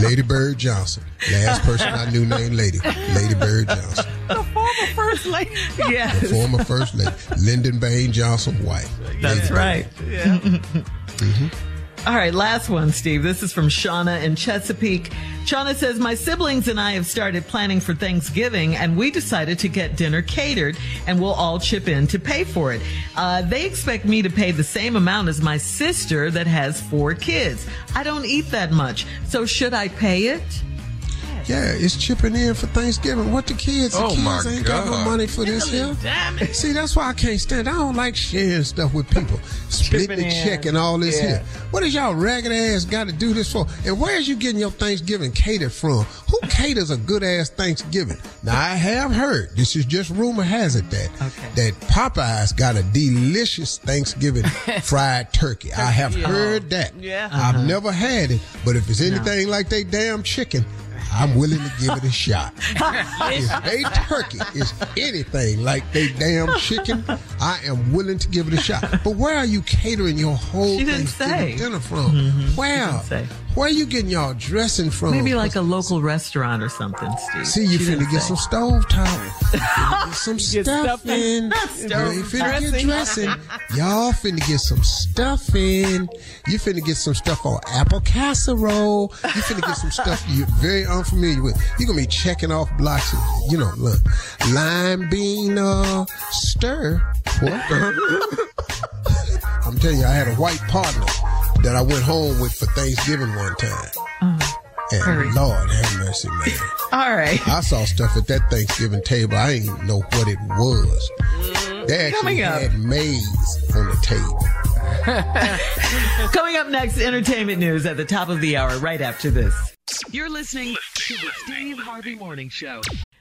Speaker 3: Lady Bird Johnson. Last person I knew named Lady. Lady Bird Johnson.
Speaker 4: The former First lady.
Speaker 3: The former first lady. Lyndon Bain Johnson wife.
Speaker 4: That's
Speaker 3: Lady
Speaker 4: right.
Speaker 3: Mm-hmm.
Speaker 4: All right, last one, Steve. This is from Shauna in Chesapeake. Shauna says, My siblings and I have started planning for Thanksgiving, and we decided to get dinner catered, and we'll all chip in to pay for it. Uh, they expect me to pay the same amount as my sister that has four kids. I don't eat that much, so should I pay it?
Speaker 3: Yeah, it's chipping in for Thanksgiving. What the kids? The
Speaker 11: Oh,
Speaker 3: kids
Speaker 11: my
Speaker 3: ain't got no money for this here. See, that's why I can't stand. I don't like sharing stuff with people. Split the
Speaker 7: in.
Speaker 3: check and all this
Speaker 7: Yeah.
Speaker 3: here. What is y'all ragged ass got to do this for? And where is you getting your Thanksgiving catered from? Who caters a good ass Thanksgiving? Now I have heard. This is just rumor has it that that Popeyes got a delicious Thanksgiving fried turkey. I have heard that.
Speaker 4: Yeah.
Speaker 3: I've uh-huh. never had it, but if it's anything like they damn chicken. I'm willing to give it a shot. if they turkey is anything like they damn chicken, I am willing to give it a shot. But where are you catering your whole
Speaker 4: She didn't
Speaker 3: Thanksgiving
Speaker 4: say.
Speaker 3: dinner from? Mm-hmm. Where?
Speaker 4: didn't say.
Speaker 3: Where are you getting y'all dressing from?
Speaker 4: Maybe like a local restaurant or something, Steve.
Speaker 3: See, you
Speaker 4: She
Speaker 3: finna get
Speaker 4: say.
Speaker 3: some stove top. Some stuffing.
Speaker 7: stuffing.
Speaker 3: You finna get dressing. Y'all finna get some stuffing. You finna get some stuff on apple casserole. You finna get some stuff you're very unfamiliar with. You're gonna be checking off blocks. Of, you know, look, lime bean uh, stir. What? I'm telling you, I had a white partner that I went home with for Thanksgiving one time. Uh-huh. And Lord have mercy, man.
Speaker 4: All right.
Speaker 3: I saw stuff at that Thanksgiving table. I didn't even know what it was. Mm-hmm. They actually
Speaker 4: Coming up.
Speaker 3: had maize on the table.
Speaker 4: Coming up next, entertainment news at the top of the hour, right after this.
Speaker 1: You're listening to the Steve Harvey Morning Show.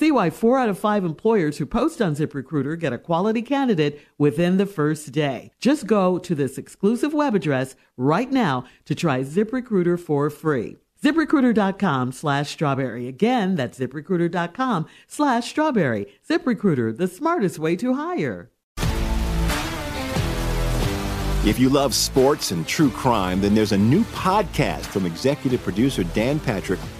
Speaker 4: See why four out of five employers who post on ZipRecruiter get a quality candidate within the first day. Just go to this exclusive web address right now to try ZipRecruiter for free. ZipRecruiter.com slash strawberry. Again, that's ziprecruiter.com slash strawberry. ZipRecruiter, the smartest way to hire.
Speaker 13: If you love sports and true crime, then there's a new podcast from executive producer Dan Patrick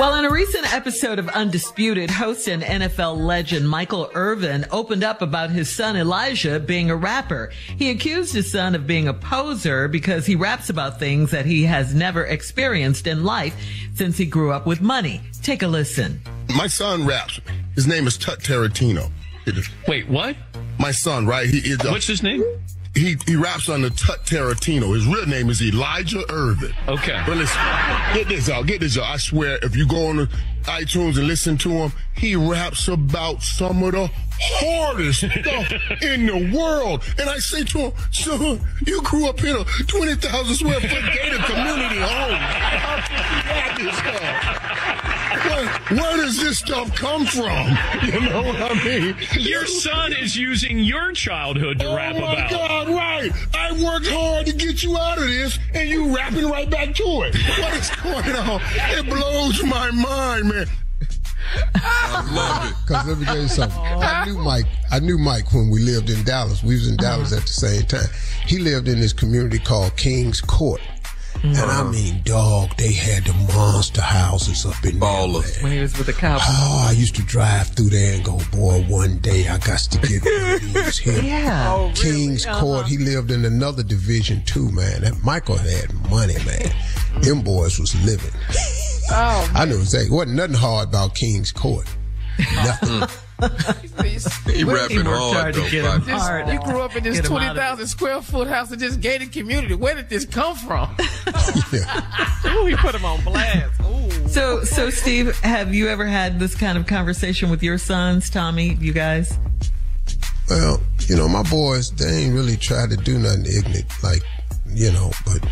Speaker 4: Well, in a recent episode of Undisputed, host and NFL legend Michael Irvin opened up about his son Elijah being a rapper. He accused his son of being a poser because he raps about things that he has never experienced in life since he grew up with money. Take a listen.
Speaker 14: My son raps. His name is Tut Tarantino.
Speaker 15: Wait, what?
Speaker 14: My son, right? He is.
Speaker 15: What's his name?
Speaker 14: He he raps under Tut Tarantino. His real name is Elijah Irvin.
Speaker 15: Okay.
Speaker 14: But listen, get this out. Get this out. I swear, if you go on the iTunes and listen to him, he raps about some of the hardest stuff in the world. And I say to him, son, you grew up in a 20,000 square foot gated community home. How you rap this stuff? Where, where does this stuff come from? You know what I mean?
Speaker 15: Your son is using your childhood to oh rap about.
Speaker 14: Oh my. God, right. I worked hard to get you out of this and you rapping right back to it. What is going on? It blows my mind, man. I loved it.
Speaker 3: Because let me tell you something. I knew Mike. I knew Mike when we lived in Dallas. We was in Dallas at the same time. He lived in this community called Kings Court. And I mm. mean, dog, they had the monster houses up in Baller.
Speaker 4: When he was with the Cowboys.
Speaker 3: Oh, ah, I used to drive through there and go, boy, one day I got to get one of these here.
Speaker 4: Yeah. Oh, really?
Speaker 3: Kings
Speaker 4: Uh-huh.
Speaker 3: Court. He lived in another division too, man. That Michael had money, man. Mm. Them boys was living.
Speaker 7: Oh,
Speaker 3: I knew exactly. Wasn't nothing hard about King's Court. Nothing. Mm.
Speaker 11: He rapping hard, though,
Speaker 7: Just-
Speaker 11: buddy.
Speaker 7: you grew up in this
Speaker 4: Get him out
Speaker 7: twenty
Speaker 4: of
Speaker 7: thousand square foot house in this gated community. Where did this come from?
Speaker 16: Ooh, he put him on blast. Ooh.
Speaker 4: So, so Steve, have you ever had this kind of conversation with your sons, Tommy? You guys?
Speaker 3: Well, you know, my boys, they ain't really tried to do nothing ignorant, like, you know, but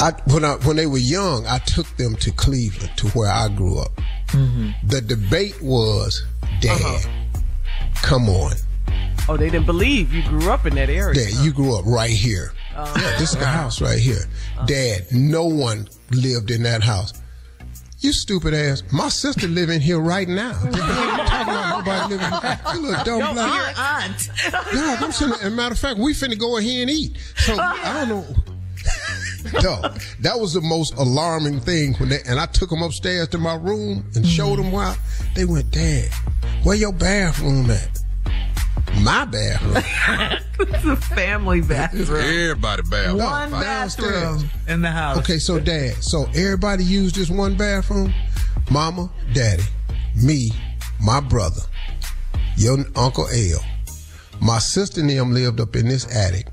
Speaker 3: I when I when they were young, I took them to Cleveland to where I grew up. Mm-hmm. The debate was, Dad, uh-huh. come on.
Speaker 16: Oh, they didn't believe you grew up in that area.
Speaker 3: Dad, you grew up right here. Uh-huh. yeah, this is the house right here. Uh-huh. Dad, no one lived in that house. You stupid ass. My sister live in here right now. you talking about nobody living here? You little dumb
Speaker 16: Your
Speaker 3: black.
Speaker 16: aunt.
Speaker 3: Dog, I'm sitting. As a matter of fact, we finna go in here and eat. So I don't know. Dog, that was the most alarming thing when they and I took them upstairs to my room and showed them why. They went, Dad, where your bathroom at? My bathroom.
Speaker 4: it's a family bathroom.
Speaker 11: Everybody bathroom.
Speaker 4: One bathroom in the house.
Speaker 3: Okay, so dad, so everybody used this one bathroom? Mama, daddy, me, my brother, your Uncle L. My sister and them lived up in this attic.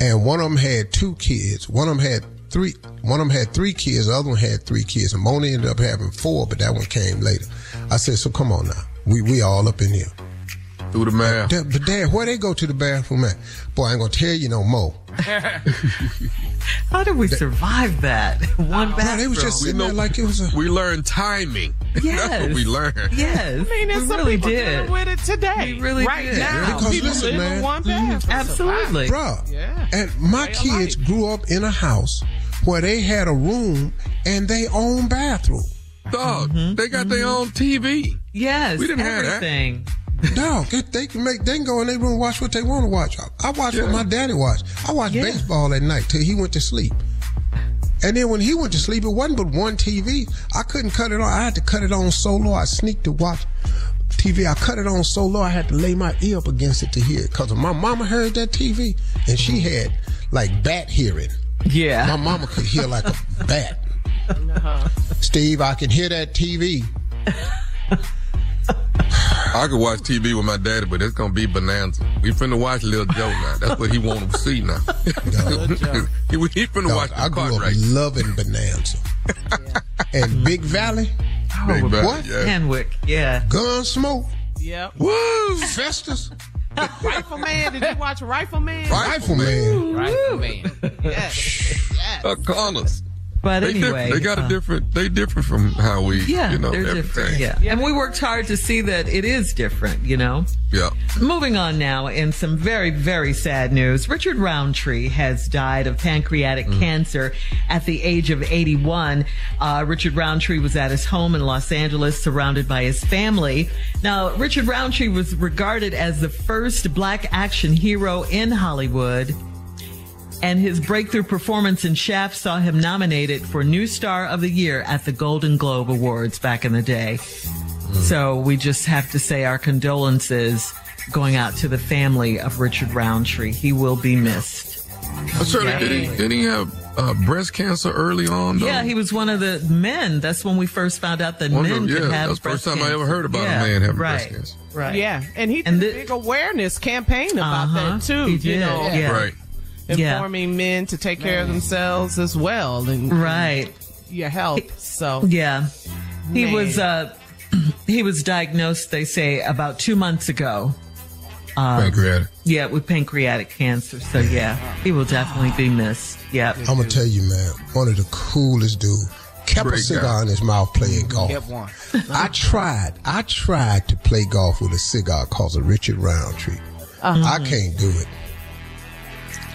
Speaker 3: And one of them had two kids. One of them had three one of them had three kids, the other one had three kids. And Mona ended up having four, but that one came later. I said, so come on now. We we all up in here.
Speaker 11: Through the math.
Speaker 3: Dad, but dad, where they go to the bathroom at? Boy, I ain't gonna tell you no more.
Speaker 4: How did we survive that? One bathroom.
Speaker 3: No, they was just sitting there like it was a.
Speaker 11: We learned timing. That's
Speaker 4: Yes.
Speaker 11: what we learned.
Speaker 4: Yes.
Speaker 16: I mean, there's
Speaker 4: we really
Speaker 16: people
Speaker 4: did.
Speaker 16: dealing with it today.
Speaker 4: We really
Speaker 16: right
Speaker 4: did.
Speaker 16: now.
Speaker 3: Because
Speaker 16: people
Speaker 3: listen,
Speaker 16: live in
Speaker 3: man.
Speaker 16: one mm-hmm. bathroom.
Speaker 4: Absolutely.
Speaker 3: Bruh.
Speaker 16: Yeah.
Speaker 3: And my
Speaker 16: Way
Speaker 3: kids
Speaker 16: life.
Speaker 3: grew up in a house where they had a room and they own bathroom.
Speaker 11: Dog, mm-hmm. they got their mm-hmm. own TV.
Speaker 4: Yes.
Speaker 11: We didn't have that.
Speaker 3: Dog, they, they can make they can go in their room and watch what they want to watch. I, I watch what my daddy watched. I watched
Speaker 4: Yeah.
Speaker 3: baseball at night till he went to sleep. And then when he went to sleep, it wasn't but one TV. I couldn't cut it on. I had to cut it on so low. I sneaked to watch TV. I cut it on so low. I had to lay my ear up against it to hear it. Cause my mama heard that TV and she had like bat hearing.
Speaker 4: Yeah.
Speaker 3: My mama could hear like a bat. Uh-huh. Steve, I can hear that TV.
Speaker 11: I could watch TV with my daddy, but it's gonna be bonanza. We finna watch Lil Joe now. That's what he want to see now. he, he finna
Speaker 3: Dog,
Speaker 11: watch
Speaker 3: I grew up
Speaker 11: race.
Speaker 3: loving Bonanza. and Big Valley.
Speaker 4: Big
Speaker 3: what?
Speaker 4: Valley, yeah. Kenwick, yeah.
Speaker 3: Gun Smoke.
Speaker 16: Yep.
Speaker 3: Woo! Festus.
Speaker 16: Rifleman. Did you watch Rifleman?
Speaker 3: Rifleman.
Speaker 7: Rifleman.
Speaker 16: yes. yes.
Speaker 11: Uh, Connors.
Speaker 4: But
Speaker 11: they
Speaker 4: anyway,
Speaker 11: different. they got
Speaker 4: uh,
Speaker 11: a different. They different from how we.
Speaker 4: Yeah,
Speaker 11: you know
Speaker 4: they're
Speaker 11: everything.
Speaker 4: different. Yeah. and we worked hard to see that it is different. You know.
Speaker 11: Yeah.
Speaker 4: Moving on now, in some very, very sad news, Richard Roundtree has died of pancreatic
Speaker 11: Mm.
Speaker 4: cancer at the age of 81. Uh, Richard Roundtree was at his home in Los Angeles, surrounded by his family. Now, Richard Roundtree was regarded as the first black action hero in Hollywood. And his breakthrough performance in Shaft saw him nominated for New Star of the Year at the Golden Globe Awards back in the day. So we just have to say our condolences going out to the family of Richard Roundtree. He will be missed.
Speaker 11: Uh, Shirley, did he did he have uh, breast cancer early on? Though?
Speaker 4: Yeah, he was one of the men. That's when we first found out that
Speaker 11: One of
Speaker 4: men
Speaker 11: them-
Speaker 4: could
Speaker 11: yeah,
Speaker 4: have
Speaker 11: that's the first
Speaker 4: breast
Speaker 11: time I ever
Speaker 4: cancer.
Speaker 11: heard about a man having
Speaker 4: right,
Speaker 11: breast cancer.
Speaker 4: Right.
Speaker 16: Yeah, and he did a big awareness campaign about
Speaker 4: Uh-huh.
Speaker 16: that too.
Speaker 4: He
Speaker 16: You
Speaker 4: did,
Speaker 16: know,
Speaker 4: yeah.
Speaker 11: Right.
Speaker 4: Yeah.
Speaker 16: informing men to take care of themselves as well, and
Speaker 4: Right.
Speaker 16: your health. So
Speaker 4: Yeah. He
Speaker 16: Man.
Speaker 4: was uh he was diagnosed, they say, about two months ago. Um,
Speaker 11: Pancreatic.
Speaker 4: Yeah, with pancreatic cancer. So yeah, he will definitely be missed. Yeah.
Speaker 3: I'm gonna tell you, man, one of the coolest dude. Kept a cigar
Speaker 11: guy.
Speaker 3: in his mouth playing golf.
Speaker 7: Kept one.
Speaker 3: I tried. I tried to play golf with a cigar called a Richard Roundtree.
Speaker 4: Uh-huh.
Speaker 3: I can't do it.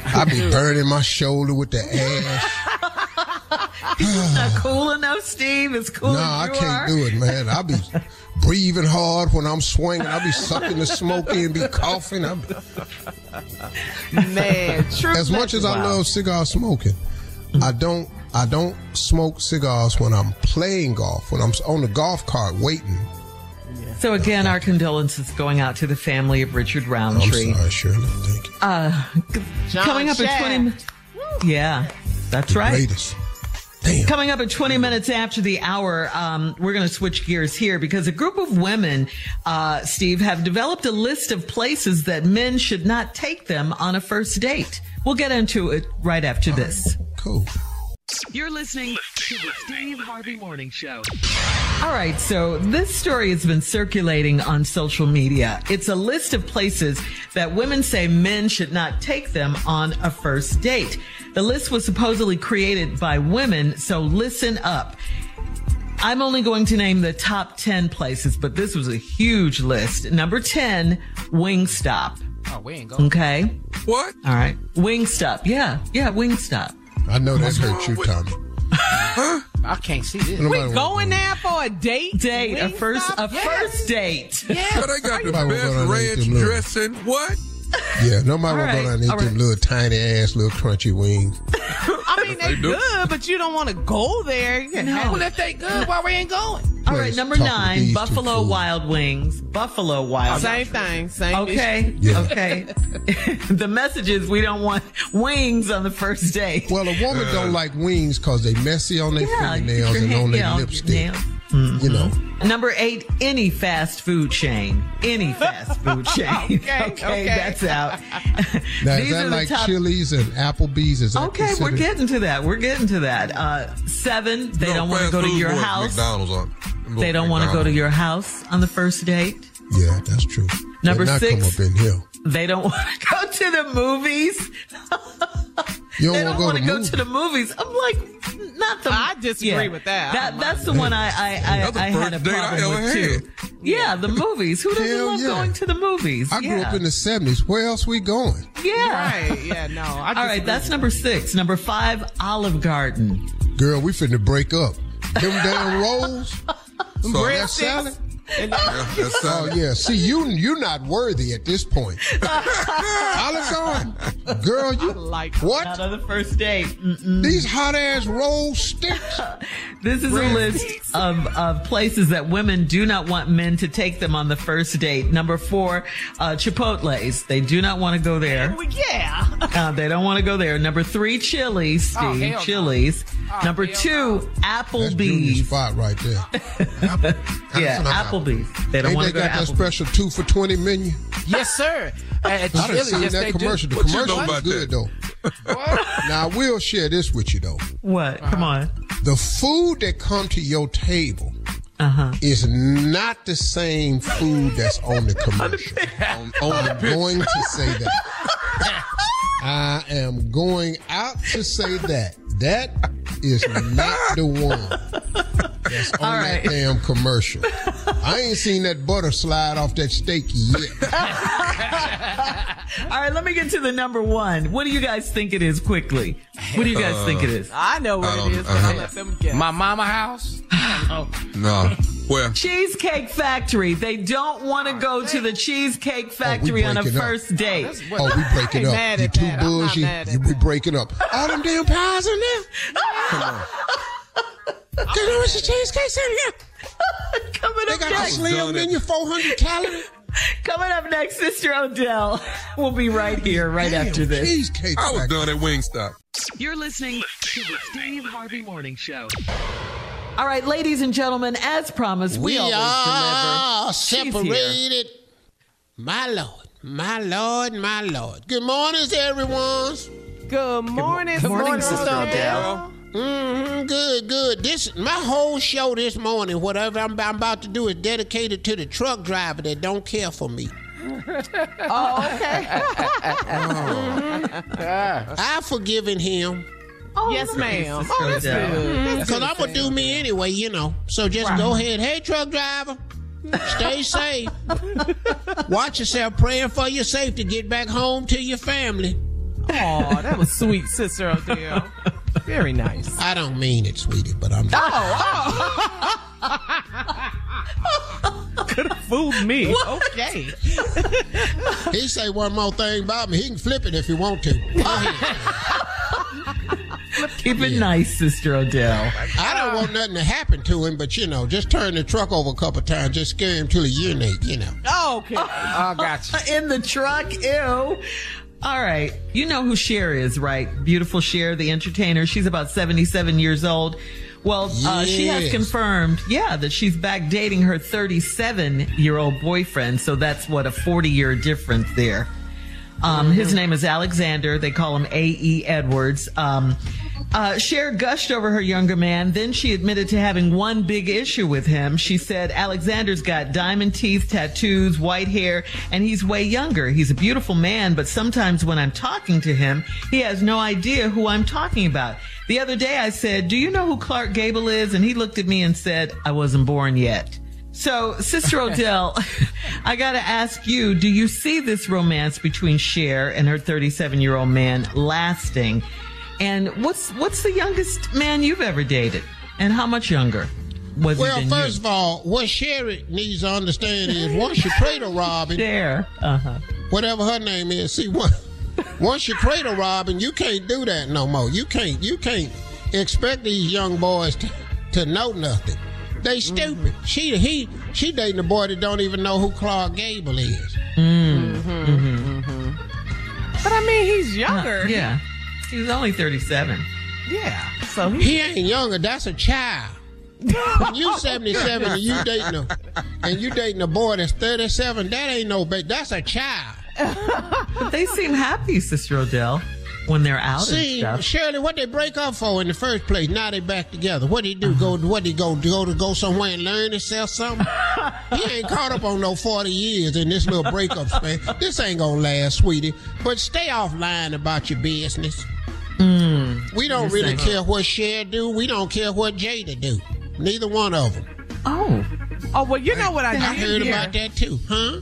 Speaker 3: I be burning my shoulder with the ash.
Speaker 4: He's not cool enough, Steve. As cool
Speaker 3: no,
Speaker 4: as
Speaker 3: I can't
Speaker 4: are.
Speaker 3: do it, man. I be breathing hard when I'm swinging. I be sucking the smoke in, be coughing. I be,
Speaker 16: man, true.
Speaker 3: as much as I love cigar smoking, I don't. I don't smoke cigars when I'm playing golf. When I'm on the golf cart waiting.
Speaker 4: So again, our condolences going out to the family of Richard Roundtree.
Speaker 3: I'm
Speaker 4: Roundtree.
Speaker 3: sorry, Shirley. Thank you.
Speaker 4: Uh,
Speaker 16: John
Speaker 4: coming up
Speaker 16: Shaft.
Speaker 4: in 20 Yeah, that's right.
Speaker 3: Greatest.
Speaker 4: Coming up at 20 minutes after the hour, um, we're going to switch gears here because a group of women, uh, Steve, have developed a list of places that men should not take them on a first date. We'll get into it right after this.
Speaker 3: Cool.
Speaker 1: You're listening to the Steve Harvey Morning Show.
Speaker 4: All right, so this story has been circulating on social media. It's a list of places that women say men should not take them on a first date. The list was supposedly created by women, so listen up. I'm only going to name the top 10 places, but this was a huge list. Number 10, Wingstop.
Speaker 7: Oh, we ain't going.
Speaker 4: Okay.
Speaker 11: What?
Speaker 4: All right. Wingstop. Yeah. Yeah. Wingstop.
Speaker 3: I know that hurt you, Tommy.
Speaker 7: I can't see this.
Speaker 3: Nobody
Speaker 16: We going there for a date?
Speaker 4: Date. A first, a
Speaker 16: Yes.
Speaker 4: first date.
Speaker 11: But I got the best
Speaker 3: wanna go
Speaker 11: ranch dressing. What?
Speaker 3: Yeah, nobody
Speaker 4: All
Speaker 3: want to go down and eat
Speaker 4: all
Speaker 3: them little tiny ass, little crunchy wings.
Speaker 16: I mean, they
Speaker 11: They
Speaker 16: good, but you don't want to go there. You can have
Speaker 7: Well, if they good, why we ain't going?
Speaker 4: All right, number nine, Buffalo. Wild Wings. Buffalo Wild. Wings.
Speaker 16: Same thing. Same.
Speaker 4: Okay.
Speaker 3: Yeah.
Speaker 4: Okay. the message is we don't want wings on the first date.
Speaker 3: Well, a woman don't uh. like wings because they messy on their
Speaker 4: Yeah,
Speaker 3: fingernails and on their
Speaker 4: yeah, on
Speaker 3: lipstick.
Speaker 4: nails.
Speaker 3: You know,
Speaker 4: Number eight, any fast food chain. Any fast food chain.
Speaker 16: Okay, okay.
Speaker 4: that's out.
Speaker 3: now
Speaker 4: These
Speaker 3: is that
Speaker 4: are the
Speaker 3: like
Speaker 4: top-
Speaker 3: Chili's and Applebee's? Is that
Speaker 4: Okay, we're getting to that. We're getting to that. Uh, seven, they
Speaker 11: No,
Speaker 4: don't want to go to your house.
Speaker 11: McDonald's on.
Speaker 4: They don't want to go to your house on the first date.
Speaker 3: Yeah, that's true.
Speaker 4: Number
Speaker 3: not
Speaker 4: six.
Speaker 3: come up in here.
Speaker 4: They don't want to go to the movies.
Speaker 3: You
Speaker 4: they
Speaker 3: don't
Speaker 4: don't
Speaker 3: want
Speaker 4: want
Speaker 3: to
Speaker 4: to
Speaker 3: go
Speaker 4: go
Speaker 3: to
Speaker 4: to the movies. I'm like, not the.
Speaker 16: I disagree
Speaker 4: Yeah.
Speaker 16: with that.
Speaker 4: That that's the one I I I, I had a
Speaker 11: first I
Speaker 4: problem with too. Yeah, the movies. Who doesn't
Speaker 3: Hell
Speaker 4: love
Speaker 3: yeah.
Speaker 4: going to the movies?
Speaker 3: I grew
Speaker 4: yeah.
Speaker 3: up in the '70s. Where else we going?
Speaker 4: yeah.
Speaker 16: Right. Yeah. No. I
Speaker 4: All right, that's number six. Number five, Olive Garden.
Speaker 3: Girl, we finna break up. Them damn rolls.
Speaker 11: So,
Speaker 3: That salad.
Speaker 11: Yeah, that's
Speaker 3: Oh yeah. See, you you're not worthy at this point. Olive Garden, girl, you
Speaker 16: like
Speaker 3: what?
Speaker 4: Not on the first date. Mm-mm.
Speaker 3: These hot ass roll sticks.
Speaker 4: This is a list of, of places that women do not want men to take them on the first date. Number four, uh, Chipotle's. They do not want to go there.
Speaker 16: Well, yeah.
Speaker 4: Uh, they don't want to go there. Number three, Chili's, Steve.
Speaker 7: Oh, hell no.
Speaker 4: Chili's. Number two,
Speaker 3: That's Junior's
Speaker 4: Applebee's.
Speaker 3: spot right there.
Speaker 4: Yeah, Applebee's. They don't want to go to
Speaker 3: that
Speaker 4: Applebee's.
Speaker 3: special two for twenty menu?
Speaker 7: Yes, sir. At
Speaker 3: I done
Speaker 7: Chili's,
Speaker 3: seen
Speaker 7: yes,
Speaker 3: that
Speaker 7: they do.
Speaker 3: commercial. The
Speaker 11: What you
Speaker 3: commercial
Speaker 11: know
Speaker 3: is
Speaker 11: about
Speaker 3: good
Speaker 11: that?
Speaker 3: though. now I will share this with you though.
Speaker 4: What? Come on.
Speaker 3: the food that come to your table
Speaker 4: Uh-huh.
Speaker 3: is not the same food that's on the commercial. I'm, I'm going to say that. I am going out to say that. That is not the one that's on
Speaker 4: All
Speaker 3: that damn commercial. I ain't seen that butter slide off that steak yet.
Speaker 4: All right, let me get to the number one. What do you guys think it is quickly? What do you guys think it is?
Speaker 16: I know what
Speaker 11: I
Speaker 16: it
Speaker 11: don't- uh-huh.
Speaker 16: I'll let them guess.
Speaker 7: My mama house.
Speaker 11: No. Where?
Speaker 4: Cheesecake Factory. They don't want to go to the Cheesecake Factory on a
Speaker 3: break up.
Speaker 4: first date.
Speaker 3: Oh, we break it
Speaker 16: ain't
Speaker 3: up. You
Speaker 16: at
Speaker 3: too
Speaker 16: that. I'm not
Speaker 3: bougie. You, we breaking up. All them damn pies in there. Come on. Get there was a cheesecake in here.
Speaker 4: Coming
Speaker 3: They
Speaker 4: up
Speaker 3: got the
Speaker 4: next.
Speaker 3: slim
Speaker 11: done it.
Speaker 3: menu, 400 calories.
Speaker 4: Coming up next, Sister Odell. We'll be right here, right
Speaker 3: Damn,
Speaker 4: after this.
Speaker 3: Cheesecake
Speaker 11: I was done at Wingstop.
Speaker 1: You're listening to the Steve Harvey Morning Show.
Speaker 4: All right, ladies and gentlemen, as promised, we,
Speaker 3: We
Speaker 4: always
Speaker 3: are
Speaker 4: deliver.
Speaker 3: Separated. My Lord, my Lord, my Lord. Good morning, everyone.
Speaker 16: Good morning,
Speaker 7: Good morning,
Speaker 16: Sister
Speaker 7: Sister
Speaker 16: Odell.
Speaker 3: Hmm good, good. This my whole show this morning. Whatever I'm, I'm about to do is dedicated to the truck driver that don't care for me.
Speaker 16: Oh, okay.
Speaker 3: I've forgiven him Oh,
Speaker 16: yes, ma'am. Oh, that's
Speaker 4: Odell.
Speaker 16: good.
Speaker 3: because I'm gonna do me anyway. You know. So just go ahead. Hey, truck driver. Stay safe. Watch yourself. Praying for your safety. Get back home to your family.
Speaker 16: Oh, that was sweet, Sister Odell. Very nice.
Speaker 3: I don't mean it, sweetie, but I'm. Oh, oh.
Speaker 16: Could have fooled me. Okay.
Speaker 3: He say one more thing about me. He can flip it if he want to.
Speaker 4: Keep it nice, Sister Odell.
Speaker 3: I don't want nothing to happen to him, but you know, just turn the truck over a couple times, just scare him till he urinate. You know.
Speaker 16: Oh, okay.
Speaker 7: Oh, gotcha.
Speaker 4: In the truck, ew. All right. You know who Cher is, right? Beautiful Cher, the entertainer. She's about 77 years old. Well, uh, she has confirmed, yeah, that she's back dating her 37 year old boyfriend. So that's what a 40 year difference there. Um, His name is Alexander. They call him A.E. Edwards. Um, uh, Cher gushed over her younger man. Then she admitted to having one big issue with him. She said Alexander's got diamond teeth, tattoos, white hair, and he's way younger. He's a beautiful man, but sometimes when I'm talking to him, he has no idea who I'm talking about. The other day I said, Do you know who Clark Gable is? And he looked at me and said, I wasn't born yet. So, Sister Odell, I got to ask you, do you see this romance between Cher and her 37 year old man lasting? And what's what's the youngest man you've ever dated? And how much younger was
Speaker 3: Well,
Speaker 4: he than
Speaker 3: first
Speaker 4: you?
Speaker 3: of all, what Sherry needs to understand is once you cradle Robin,
Speaker 4: Cher, uh-huh.
Speaker 3: whatever her name is, see what once you cradle Robin, you can't do that no more. You can't you can't expect these young boys to, to know nothing. They stupid. She he she dating a boy that don't even know who Clark Gable is.
Speaker 16: But I mean, he's younger.
Speaker 4: Uh, yeah. He was only 37.
Speaker 16: Yeah. So he,
Speaker 3: He ain't younger. That's a child. When you 77 and you dating a and you dating a boy that's 37, that ain't no baby. That's a child.
Speaker 4: But they seem happy, Sister Odell, when they're out
Speaker 3: See,
Speaker 4: and stuff.
Speaker 3: Shirley, what they break up for in the first place? Now they back together. What he do? Go? Uh-huh. What he go? Go to go somewhere and learn himself something? he ain't caught up on no forty years in this little breakup span. This ain't gonna last, sweetie. But stay offline about your business. We don't really
Speaker 4: ain't-
Speaker 3: care what Cher do. We don't care what Jada do. Neither one of them.
Speaker 4: Oh.
Speaker 16: oh well, you know what I,
Speaker 3: I
Speaker 16: did
Speaker 3: heard
Speaker 16: hear?
Speaker 3: about that too, huh?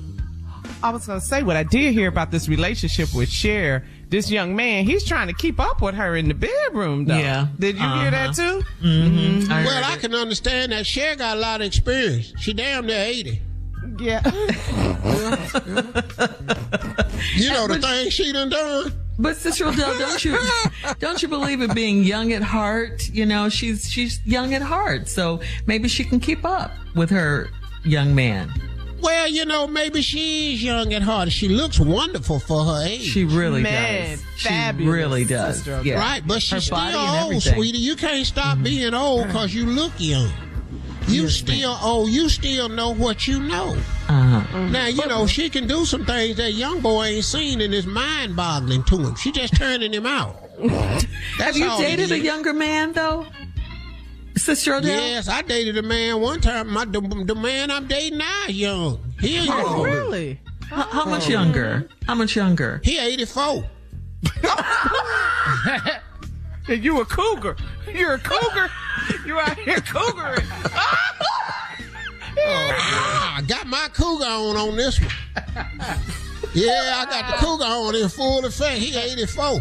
Speaker 16: I was gonna say what I did hear about this relationship with Cher. This young man, he's trying to keep up with her in the bedroom, though.
Speaker 4: Yeah.
Speaker 16: Did you hear that
Speaker 4: Uh-huh.
Speaker 16: too?
Speaker 4: Mm-hmm. I
Speaker 3: Well,
Speaker 4: heard
Speaker 3: I
Speaker 4: it.
Speaker 3: can understand that Cher got a lot of experience. She damn near eighty.
Speaker 16: Yeah.
Speaker 3: You know the things she done done.
Speaker 4: But Sister Odell, don't you don't you believe in being young at heart? You know, she's she's young at heart, so maybe she can keep up with her young man.
Speaker 3: Well, you know, maybe she is young at heart. She looks wonderful for her age.
Speaker 4: She really
Speaker 16: Man,
Speaker 4: does. She
Speaker 16: fabulous,
Speaker 4: really does.
Speaker 16: Sister
Speaker 4: Yeah.
Speaker 3: Right, but
Speaker 4: Her
Speaker 3: she's still old, sweetie. You can't stop
Speaker 4: Mm-hmm.
Speaker 3: being old because you look young. You still old. You still know what you know.
Speaker 4: Uh-huh.
Speaker 3: Now, you know, she can do some things that young boy ain't seen and it's mind boggling to him. She just turning him out. That's
Speaker 4: Have you
Speaker 3: all
Speaker 4: dated a younger man though? Sister Odell?
Speaker 3: Yes, I dated a man one time. My the, the man I'm dating now is young. He a young.
Speaker 4: Oh, really? How, how much younger? How much younger?
Speaker 3: He 84.
Speaker 16: you a cougar. You're a cougar. You're out here cougaring.
Speaker 3: Ah, I got my cougar on on this one. Yeah, I got the cougar on in full effect. He 84.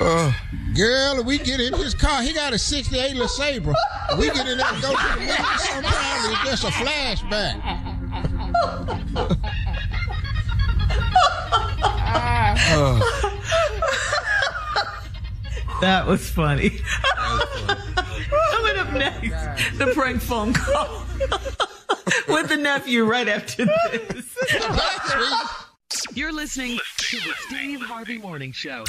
Speaker 3: Uh, girl, we get in his car. He got a 68 LeSabre. We get in there and go to the movie. Sometimes it's just a flashback.
Speaker 4: That was funny. Coming up next, the prank phone call with the nephew right after this.
Speaker 1: You're listening to the Steve Harvey Morning Show.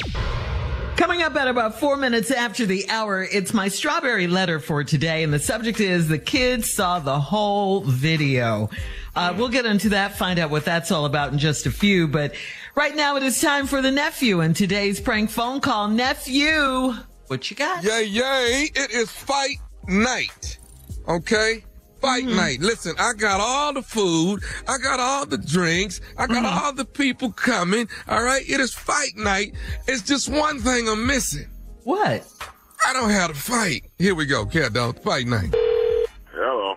Speaker 4: Coming up at about four minutes after the hour, it's my strawberry letter for today, and the subject is the kids saw the whole video. Uh, we'll get into that, find out what that's all about in just a few, but right now it is time for the nephew and today's prank phone call. Nephew, what you got?
Speaker 5: Yay, yay. It is fight night. Okay? Fight night. Listen, I got all the food. I got all the drinks. I got all the people coming. All right? It is fight night. It's just one thing I'm missing.
Speaker 4: What?
Speaker 5: I don't have to fight. Here we go, cat dog. Fight night.
Speaker 17: Hello.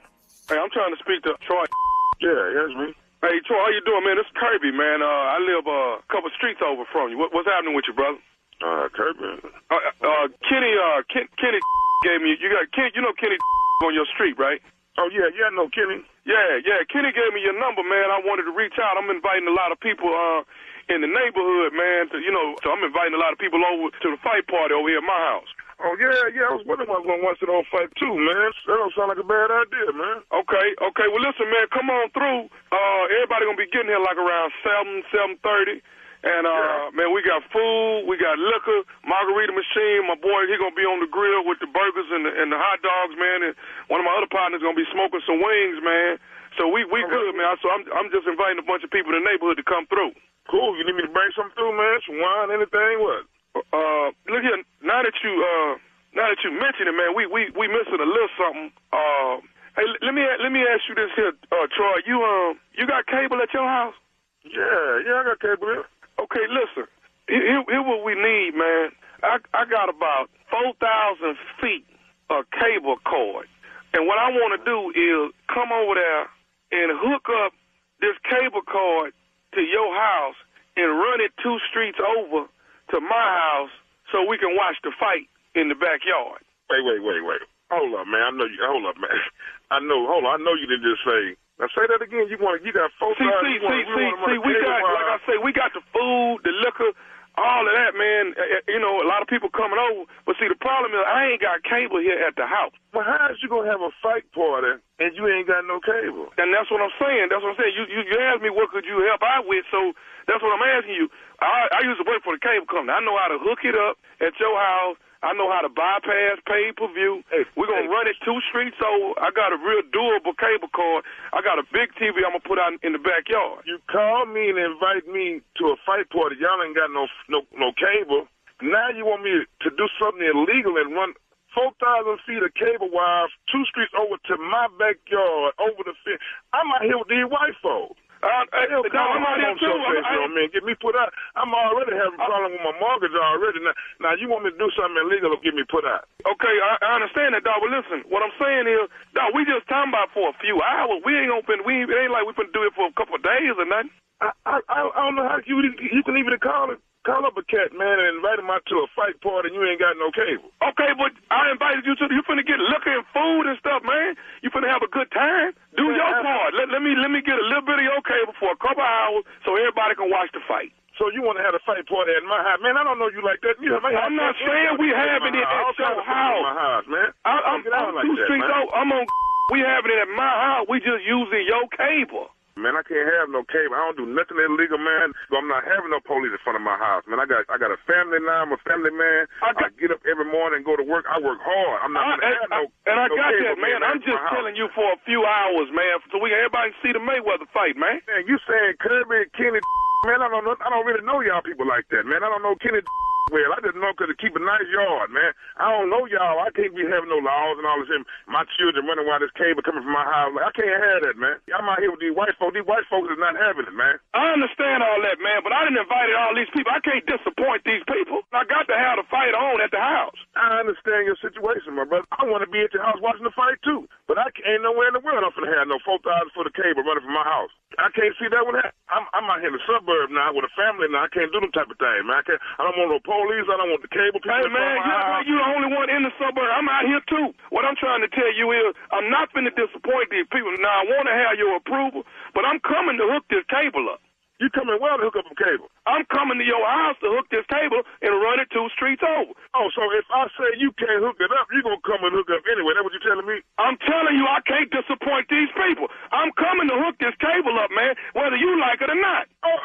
Speaker 17: Hey, I'm trying to speak to Troy. Yeah, that's me. Hey, Troy, how you doing, man? This is Kirby, man. Uh, I live uh, a couple streets over from you. What, what's happening with you, brother? Uh, Kirby. Uh, uh, Kenny, uh, Ken, Kenny gave me. You got Kenny. You know Kenny on your street, right? Oh yeah, yeah, I know Kenny. Yeah, yeah. Kenny gave me your number, man. I wanted to reach out. I'm inviting a lot of people uh, in the neighborhood, man. To, you know, so I'm inviting a lot of people over to the fight party over here at my house. Oh yeah, yeah. I was wondering if I was gonna watch it on fight too, man. That don't sound like a bad idea, man. Okay, okay. Well, listen, man. Come on through. Uh, everybody gonna be getting here like around seven, seven thirty. And uh, man, we got food, we got liquor, margarita machine. My boy, he gonna be on the grill with the burgers and the, and the hot dogs, man. And one of my other partners gonna be smoking some wings, man. So we we good, man. So I'm I'm just inviting a bunch of people in the neighborhood to come through. Cool. You need me to bring something through, man? Some wine, anything? What? Uh, look here. Now that you uh, now that you mention it, man, we we we missing a little something. Uh, hey, let me let me ask you this here, uh, Troy. You um, you got cable at your house? Yeah, yeah, I got cable. Okay, listen. Here, here, here what we need, man. I I got about four thousand feet of cable cord, and what I want to do is come over there and hook up this cable cord to your house and run it two streets over to my house so we can watch the fight in the backyard. Wait, wait, wait, wait. Hold up, man. I know you. Hold up, man. I know. Hold on. I know you didn't just say. Now say that again. You want? You got four
Speaker 18: See, see, see, see, see, we got, like I say, we got the food, the liquor, all of that, man. Uh, uh, You know, a lot of people coming over. But see, the problem is I ain't got cable here at the house.
Speaker 17: Well, how is you gonna have a fight party and you ain't got no cable?
Speaker 18: And that's what I'm saying. That's what I'm saying. You you, you asked me what could you help out with, so that's what I'm asking you. I, I used to work for the cable company. I know how to hook it up at your house. I know how to bypass pay per view. We're gonna run it two streets over. I got a real doable cable cord. I got a big TV I'm gonna put out in the backyard.
Speaker 17: You call me and invite me to a fight party. Y'all ain't got no no no cable. Now you want me to do something illegal and run four thousand feet of cable wire two streets over to my backyard over the fence. I'm out here with these white folks.
Speaker 18: Uh,
Speaker 17: Hell,
Speaker 18: no, I'm out here too. I'm-
Speaker 17: faithful,
Speaker 18: I-
Speaker 17: man. Get me put out. I'm already having a problem with my mortgage already. Now, now you want me to do something illegal to get me put out?
Speaker 18: Okay, I, I understand that, dog. But listen, what I'm saying is, dog, we just talking about for a few hours. We ain't gonna we ain't- it ain't like we finna do it for a couple of days or nothing.
Speaker 17: I, I, I I don't know how you you can even call it. Call up a cat, man, and invite him out to a fight party, and you ain't got no cable.
Speaker 18: Okay, but I invited you to. You finna get liquor and food and stuff, man. You finna have a good time. Do your part. Let, let me let me get a little bit of your cable for a couple hours so everybody can watch the fight.
Speaker 17: So you want to have a fight party at my house, man? I don't know you like that. You have.
Speaker 18: I'm not saying we having it at your
Speaker 17: kinds of stuff in My
Speaker 18: house.
Speaker 17: house, man.
Speaker 18: I, I'm,
Speaker 17: Get out
Speaker 18: I'm
Speaker 17: like
Speaker 18: two
Speaker 17: that,
Speaker 18: streets
Speaker 17: man.
Speaker 18: over. I'm on. We having it at my house. We just using your cable.
Speaker 17: Man, I can't have no cable. I don't do nothing illegal, man. So I'm not having no police in front of my house, man. I got I got a family now. I'm a family man. I, get up every morning and go to work. I work hard. I'm
Speaker 18: I-
Speaker 17: not gonna have no.
Speaker 18: And I got
Speaker 17: cable
Speaker 18: that, man.
Speaker 17: being
Speaker 18: I'm just
Speaker 17: house.
Speaker 18: telling you for a few hours, man, so we everybody see the Mayweather fight, man.
Speaker 17: Man, you saying Kirby and Kenny, man? I don't know. I don't really know y'all people like that, man. I don't know Kenny. well. I just know because to keep a nice yard, man. I don't know y'all. I can't be having no laws and all this. My children running around this cable coming from my house. Like, I can't have that, man. I'm out here with these white folks. These white folks is not having it, man.
Speaker 18: I understand all that, man, but I didn't invite all these people. I can't disappoint these people. I got to have the fight on at the house.
Speaker 17: I understand your situation, my brother. I want to be at your house watching the fight too, but I ain't nowhere in the world I'm finna have no four thousand for the cable running from my house. I can't see that one happen. I'm, I'm out here in the suburb now with a family now. I can't do them type of thing, man. I, can't, I don't want no police. I don't want the cable people.
Speaker 18: Hey man,
Speaker 17: of
Speaker 18: you act like you the only one in the suburb. I'm out here too. What I'm trying to tell you is, I'm not finna disappoint these people. Now I want to have your approval, but I'm coming to hook this cable up.
Speaker 17: You coming well to hook up a cable?
Speaker 18: I'm coming to your house to hook this cable and run it two streets over.
Speaker 17: Oh, so if I say you can't hook it up, you're gonna come and hook up anyway? That what you're telling me?
Speaker 18: I'm telling you, I can't disappoint these people. I'm coming to hook this cable up, man, whether you like it or not.
Speaker 17: Oh,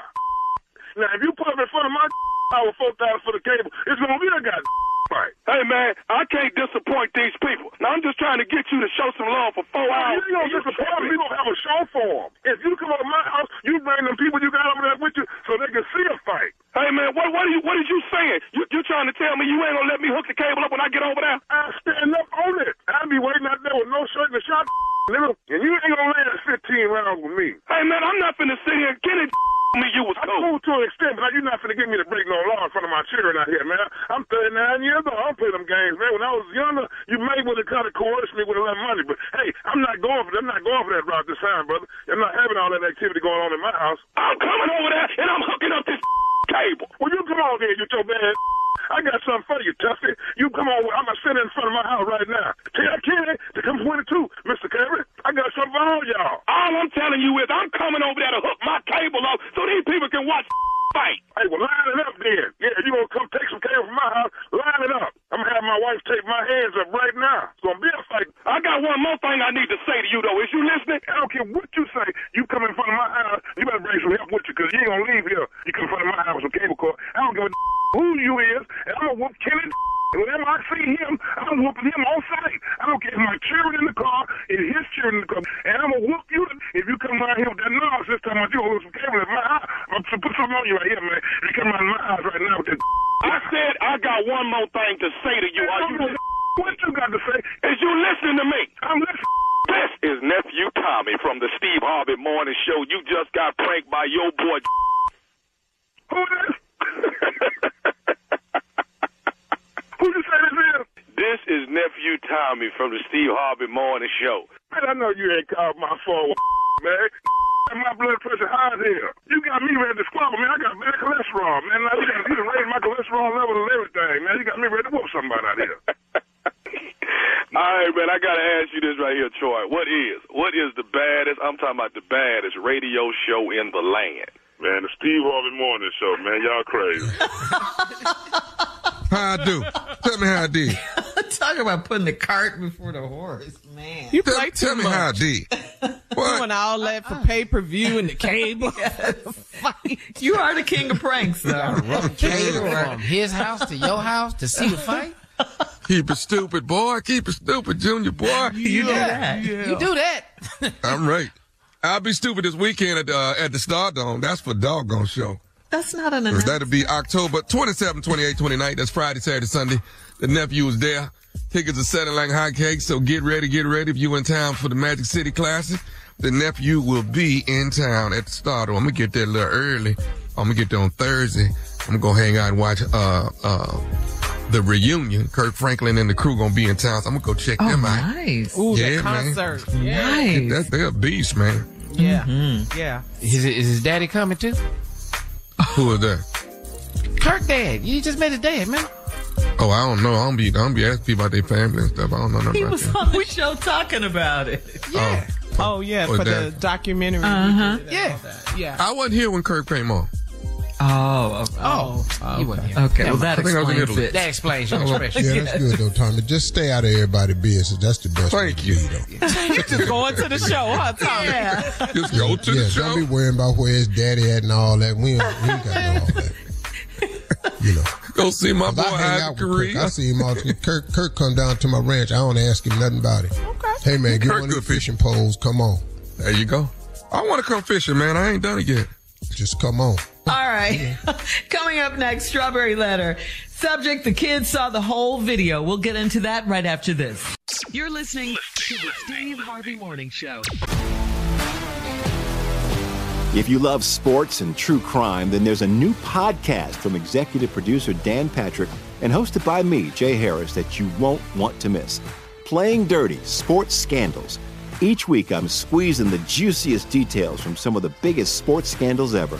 Speaker 17: now if you put up in front of my hour four thousand for the cable, it's gonna be a goddamn fight.
Speaker 18: Hey man, I can't disappoint these people. Now I'm just trying to get you to show some love for four hours.
Speaker 17: you gonna disappoint me? We gonna have a show for them. If you come over to my house, you bring them people you got over there with you so they can see a fight.
Speaker 18: Hey man, what what are you what are you saying? You you trying to tell me you ain't gonna let me hook the cable up when I get over there?
Speaker 17: I stand up on it. I'll be waiting out there with no shirt and a shot, nigga, and you ain't gonna last 15 rounds with me.
Speaker 18: Hey man, I'm not finna sit here and get it. Me, you was
Speaker 17: I'm
Speaker 18: cool.
Speaker 17: to an extent, but you're not finna get me to break no law in front of my children out here, man. I'm 39 years old. I don't play them games, man. When I was younger, you may would have kind of coerced me with a lot of money, but hey, I'm not going for that. I'm not going for that route this time, brother. I'm not having all that activity going on in my house.
Speaker 18: I'm coming over there and I'm hooking up this cable.
Speaker 17: Well, you come on here, you your bad. I got something for you, Tuffy. You come on. I'm gonna sit in front of my house right now. Tell Kenny to come 22, Mr. Kerry. I got something for all y'all.
Speaker 18: All I'm telling you is I'm coming over there to hook my cable up so these people can watch fight.
Speaker 17: Hey, well, line it up then. Yeah, you gonna come take some cable from my house? Line it up. I'm gonna have my wife take my hands up right now. It's gonna be a fight.
Speaker 18: I got one more thing I need to say to you though. Is you listening?
Speaker 17: I don't care what you say. You come in front of my house, you better bring some help with you, cause you ain't gonna leave here. You come in front of my house with some cable cord. I don't give a who you is, and I'm gonna whoop Kenny. Whenever I see him, I'm whooping him on sight. I don't care if my children in the car, if his children in the car, and I'm gonna whoop you if you come around here with that nonsense talking about you lose some cable in my house. I'm gonna put something on you right here, man. You come around my house right now with that.
Speaker 18: I said I got one more thing to say to you. Are you
Speaker 17: What you got to say?
Speaker 18: Is you listening to me?
Speaker 17: I'm listening.
Speaker 18: This is nephew Tommy from the Steve Harvey Morning Show. You just got pranked by your boy.
Speaker 17: Who is? Who you say this is?
Speaker 18: This is nephew Tommy from the Steve Harvey Morning Show.
Speaker 17: Man, I know you ain't called my phone, man. My blood pressure high as hell. You got me ready to squabble, man. I got bad cholesterol, man. Now you got you done raised my cholesterol level and everything, man. You got me ready to whoop somebody out here.
Speaker 18: All right, man, I gotta ask you this right here, Troy. What is what is the baddest? I'm talking about the baddest radio show in the land.
Speaker 17: Man, the Steve Harvey Morning Show, man. Y'all crazy.
Speaker 5: How I do? Tell me how I did.
Speaker 4: Talk about putting the cart before the horse, man.
Speaker 16: You
Speaker 5: Tell,
Speaker 16: play too
Speaker 5: tell me how I did.
Speaker 16: Doing all that for pay per view and the cable.
Speaker 4: You are the king of pranks, though.
Speaker 7: Cable from his house to your house to see the fight.
Speaker 5: Keep it stupid, boy. Keep it stupid, Junior, boy.
Speaker 4: You do that.
Speaker 7: You do that.
Speaker 5: I'm right. I'll be stupid this weekend at, uh, at the Stardome. That's for doggone show.
Speaker 4: That's not an announcement.
Speaker 5: That'll be October 27, 28, 29. That's Friday, Saturday, Sunday. The nephew is there. Tickets are selling like hotcakes, so get ready, get ready. If you in town for the Magic City Classic, the nephew will be in town at the Stardome. I'm gonna get there a little early. I'm gonna get there on Thursday. I'm gonna go hang out and watch uh uh the reunion. Kirk Franklin and the crew gonna be in town. So I'm gonna go check
Speaker 4: Oh,
Speaker 5: them out.
Speaker 4: nice.
Speaker 16: Ooh,
Speaker 5: Yeah,
Speaker 16: that
Speaker 5: man.
Speaker 16: concert. Yeah.
Speaker 4: Nice.
Speaker 5: That, they're a beast, man.
Speaker 16: Yeah.
Speaker 4: Mm-hmm.
Speaker 16: Yeah.
Speaker 7: Is, is his daddy coming too?
Speaker 5: Who is that?
Speaker 7: Kirk dad. You just met his dad, man.
Speaker 5: Oh, I don't know. I don't be I don't be asking people about their family and stuff. I don't know nothing
Speaker 4: He
Speaker 5: about
Speaker 4: was
Speaker 5: that.
Speaker 4: on the show talking about it.
Speaker 7: Yeah.
Speaker 16: Oh yeah,
Speaker 5: Oh,
Speaker 16: for the documentary.
Speaker 4: Uh-huh.
Speaker 7: Yeah.
Speaker 16: Yeah.
Speaker 5: I wasn't here when Kirk came on.
Speaker 4: Oh, okay.
Speaker 7: Oh, oh you wasn't here.
Speaker 4: Okay, well, that
Speaker 5: I think I was in
Speaker 4: explains
Speaker 5: Italy.
Speaker 4: it.
Speaker 7: That explains your
Speaker 5: Oh,
Speaker 7: expression.
Speaker 3: Yeah, that's good though, Tommy. Just stay out of everybody's business. That's the best
Speaker 5: Thank
Speaker 3: to
Speaker 5: you.
Speaker 3: be, though.
Speaker 16: Just going to the show, huh, Tommy?
Speaker 5: Just go to
Speaker 3: yeah,
Speaker 5: the show.
Speaker 3: don't be worrying about where his daddy at and all that. We ain't, we ain't got no all that. You know,
Speaker 5: Go see my boy
Speaker 3: I hang
Speaker 5: Ivan
Speaker 3: out with Kirk. I see him all. the- Kirk, Kirk come down to my ranch. I don't ask him nothing about it. Okay. Hey man, get
Speaker 5: Kirk
Speaker 3: one of
Speaker 5: good
Speaker 3: the fishing poles. Come on,
Speaker 5: There you go. I want to come fishing, man. I ain't done it yet.
Speaker 3: just come on.
Speaker 4: All right. Coming up next, Strawberry Letter. Subject, the kids saw the whole video. We'll get into that right after this.
Speaker 1: You're listening to the Steve Harvey Morning Show.
Speaker 13: If you love sports and true crime, then there's a new podcast from executive producer Dan Patrick and hosted by me, Jay Harris, that you won't want to miss. Playing Dirty Sports Scandals. Each week, I'm squeezing the juiciest details from some of the biggest sports scandals ever.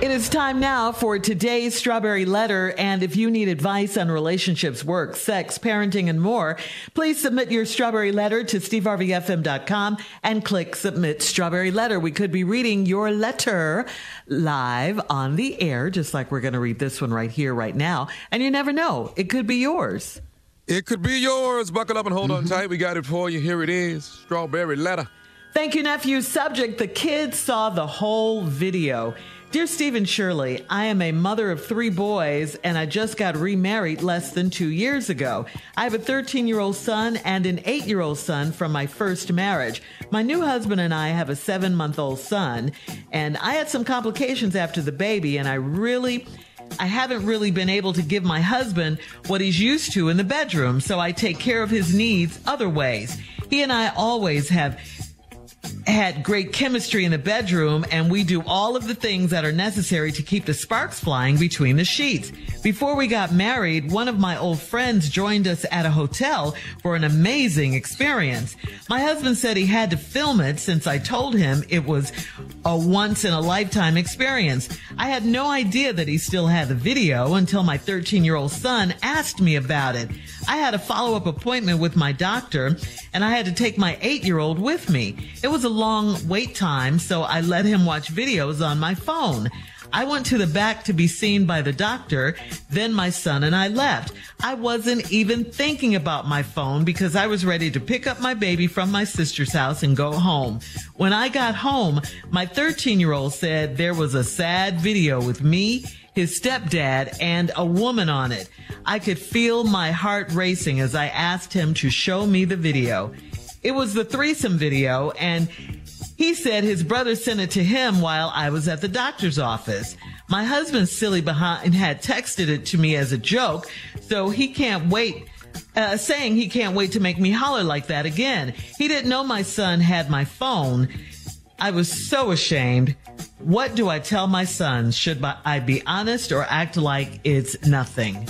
Speaker 4: It is time now for today's Strawberry Letter. And if you need advice on relationships, work, sex, parenting, and more, please submit your Strawberry Letter to steveharveyfm.com and click Submit Strawberry Letter. We could be reading your letter live on the air, just like we're going to read this one right here, right now. And you never know, it could be yours.
Speaker 5: It could be yours. Buckle up and hold on mm-hmm. tight. We got it for you. Here it is. Strawberry letter.
Speaker 4: Thank you, nephew. Subject The kids saw the whole video. Dear Stephen Shirley, I am a mother of three boys and I just got remarried less than two years ago. I have a 13 year old son and an 8 year old son from my first marriage. My new husband and I have a seven month old son, and I had some complications after the baby, and I really. I haven't really been able to give my husband what he's used to in the bedroom, so I take care of his needs other ways. He and I always have had great chemistry in the bedroom and we do all of the things that are necessary to keep the sparks flying between the sheets. Before we got married, one of my old friends joined us at a hotel for an amazing experience. My husband said he had to film it since I told him it was a once in a lifetime experience. I had no idea that he still had the video until my 13 year old son asked me about it. I had a follow up appointment with my doctor and I had to take my eight year old with me. It was a long wait time, so I let him watch videos on my phone. I went to the back to be seen by the doctor. Then my son and I left. I wasn't even thinking about my phone because I was ready to pick up my baby from my sister's house and go home. When I got home, my 13 year old said there was a sad video with me, his stepdad, and a woman on it. I could feel my heart racing as I asked him to show me the video. It was the threesome video and he said his brother sent it to him while I was at the doctor's office. My husband, silly behind, had texted it to me as a joke, so he can't wait, uh, saying he can't wait to make me holler like that again. He didn't know my son had my phone. I was so ashamed. What do I tell my son? Should I be honest or act like it's nothing?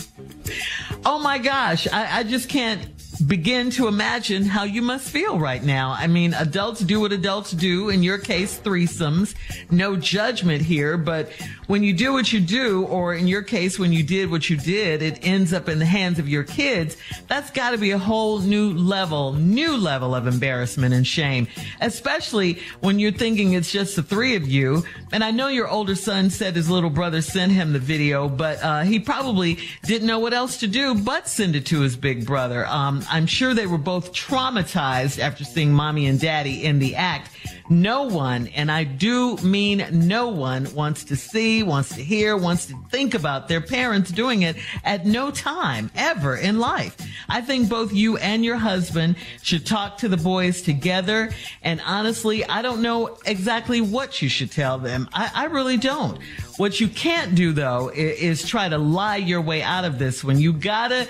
Speaker 4: Oh my gosh, I, I just can't begin to imagine how you must feel right now. I mean, adults do what adults do. In your case, threesomes. No judgment here, but when you do what you do, or in your case, when you did what you did, it ends up in the hands of your kids. That's got to be a whole new level, new level of embarrassment and shame, especially when you're thinking it's just the three of you. And I know your older son said his little brother sent him the video, but uh, he probably didn't know what else to do but send it to his big brother. Um, I'm sure they were both traumatized after seeing mommy and daddy in the act. No one, and I do mean no one, wants to see, wants to hear, wants to think about their parents doing it at no time ever in life. I think both you and your husband should talk to the boys together. And honestly, I don't know exactly what you should tell them. I, I really don't. What you can't do though is, is try to lie your way out of this when You gotta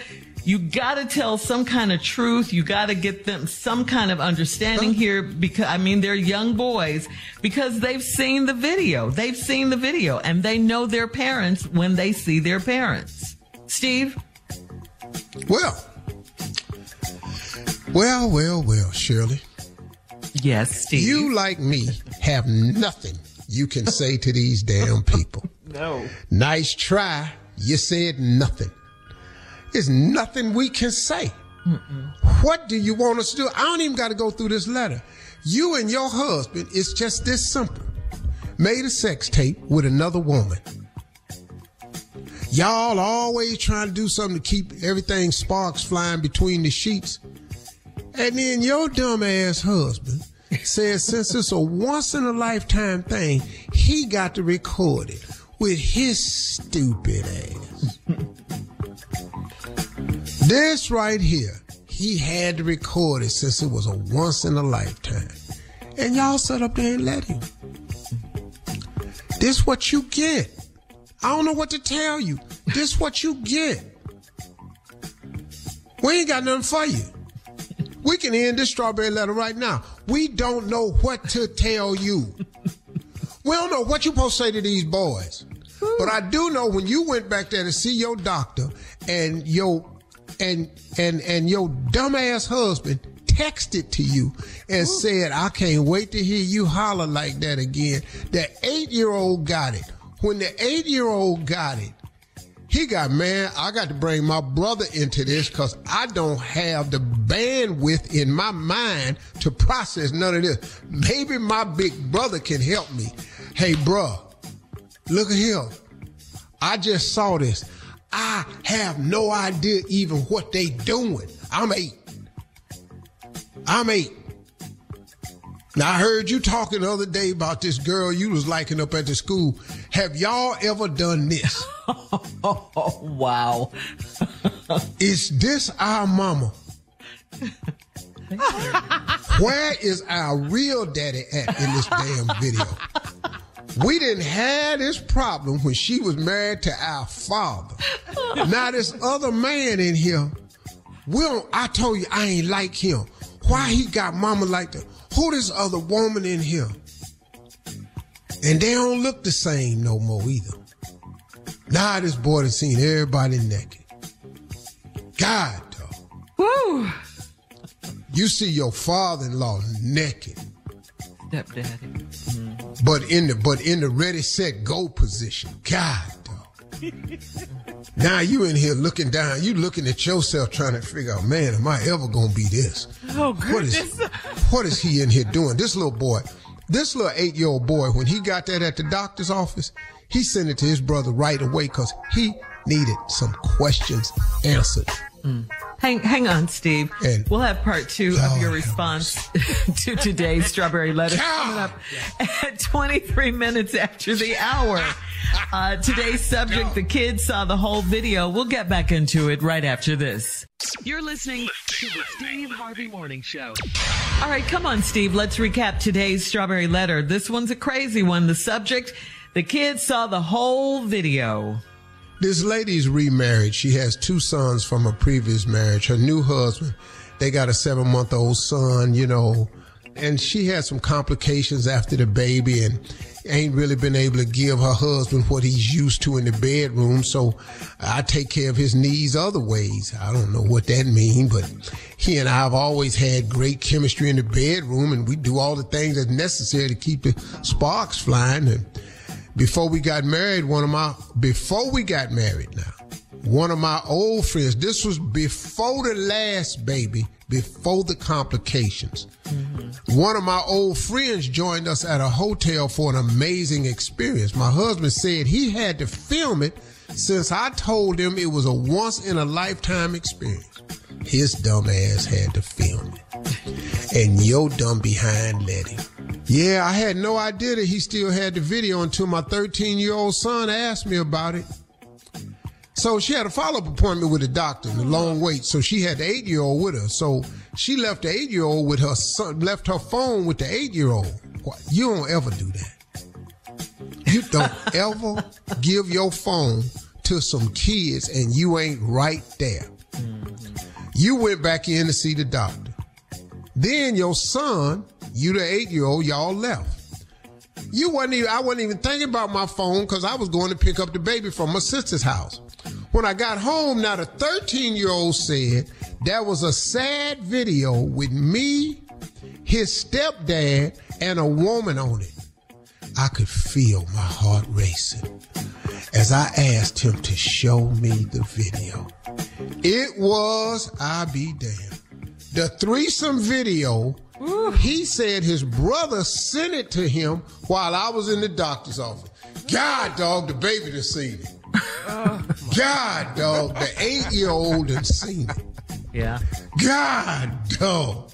Speaker 4: you got to tell some kind of truth. You got to get them some kind of understanding here because, I mean, they're young boys because they've seen the video. They've seen the video and they know their parents when they see their parents. Steve?
Speaker 3: Well, well, well, well, Shirley.
Speaker 4: Yes, Steve.
Speaker 3: You, like me, have nothing you can say to these damn people.
Speaker 4: no.
Speaker 3: Nice try. You said nothing. There's nothing we can say. Mm-mm. What do you want us to do? I don't even got to go through this letter. You and your husband, it's just this simple. Made a sex tape with another woman. Y'all always trying to do something to keep everything sparks flying between the sheets. And then your dumb ass husband says since it's a once in a lifetime thing, he got to record it with his stupid ass. This right here, he had to record it since it was a once in a lifetime. And y'all set up there and let him. This what you get. I don't know what to tell you. This what you get. We ain't got nothing for you. We can end this strawberry letter right now. We don't know what to tell you. We don't know what you supposed to say to these boys. But I do know when you went back there to see your doctor and your and and and your dumbass husband texted to you and Ooh. said, I can't wait to hear you holler like that again. The eight year old got it. When the eight year old got it, he got man, I got to bring my brother into this because I don't have the bandwidth in my mind to process none of this. Maybe my big brother can help me. Hey, bruh, look at him. I just saw this. I have no idea even what they doing. I'm eight. I'm eight. Now I heard you talking the other day about this girl you was liking up at the school. Have y'all ever done this?
Speaker 4: oh, wow.
Speaker 3: is this our mama? Where is our real daddy at in this damn video? We didn't have this problem when she was married to our father. now this other man in here, we don't, I told you I ain't like him. Why he got mama like that? Who this other woman in here? And they don't look the same no more either. Now this boy has seen everybody naked. God, dog.
Speaker 4: Woo!
Speaker 3: You see your father-in-law naked.
Speaker 4: Stepdaddy.
Speaker 3: Mm-hmm. But in the but in the ready set go position. God dog. now you in here looking down, you looking at yourself trying to figure out, man, am I ever gonna be this?
Speaker 4: Oh goodness.
Speaker 3: What is what is he in here doing? This little boy, this little eight year old boy, when he got that at the doctor's office, he sent it to his brother right away because he needed some questions answered.
Speaker 4: Mm. Hang, hang on, Steve.
Speaker 3: And
Speaker 4: we'll have part two of your response to today's strawberry letter coming up at 23 minutes after the hour. Uh, today's subject, the kids saw the whole video. We'll get back into it right after this.
Speaker 1: You're listening to the Steve Harvey Morning Show.
Speaker 4: All right, come on, Steve. Let's recap today's strawberry letter. This one's a crazy one. The subject, the kids saw the whole video.
Speaker 3: This lady's remarried. She has two sons from a previous marriage. Her new husband, they got a seven month old son, you know, and she had some complications after the baby and ain't really been able to give her husband what he's used to in the bedroom. So I take care of his needs other ways. I don't know what that means, but he and I have always had great chemistry in the bedroom and we do all the things that's necessary to keep the sparks flying. And before we got married, one of my, before we got married now, one of my old friends, this was before the last baby, before the complications. Mm-hmm. One of my old friends joined us at a hotel for an amazing experience. My husband said he had to film it Since I told him it was a once in a lifetime experience, his dumb ass had to film it. And your dumb behind let him. Yeah, I had no idea that he still had the video until my 13 year old son asked me about it. So she had a follow up appointment with the doctor and a long wait. So she had the eight year old with her. So she left the eight year old with her son, left her phone with the eight year old. You don't ever do that. You don't ever give your phone to some kids and you ain't right there. Mm-hmm. You went back in to see the doctor. Then your son, you the eight year old, y'all left. You wasn't even, I wasn't even thinking about my phone because I was going to pick up the baby from my sister's house. When I got home, now the 13 year old said that was a sad video with me, his stepdad, and a woman on it. I could feel my heart racing as I asked him to show me the video. It was, I be damned, the threesome video. He said his brother sent it to him while I was in the doctor's office. God, dog, the baby done seen it. Oh. God, dog, the eight year old done seen it.
Speaker 4: Yeah.
Speaker 3: God, dog.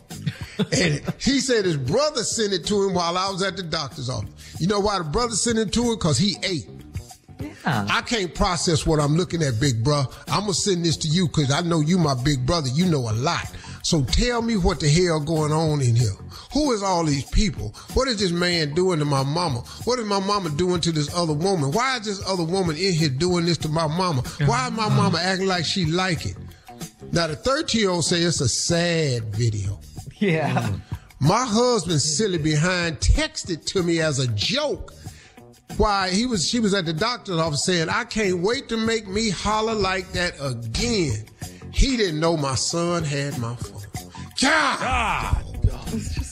Speaker 3: And he said his brother sent it to him while I was at the doctor's office. You know why the brother sent it to him? Because he ate. Yeah. I can't process what I'm looking at, big bro. I'm gonna send this to you because I know you, my big brother. You know a lot. So tell me what the hell going on in here. Who is all these people? What is this man doing to my mama? What is my mama doing to this other woman? Why is this other woman in here doing this to my mama? Why is my uh-huh. mama acting like she like it? Now the 13 year old say it's a sad video.
Speaker 4: Yeah. Mm.
Speaker 3: My husband, silly behind, texted to me as a joke. Why he was she was at the doctor's office saying, I can't wait to make me holler like that again. He didn't know my son had my phone. God,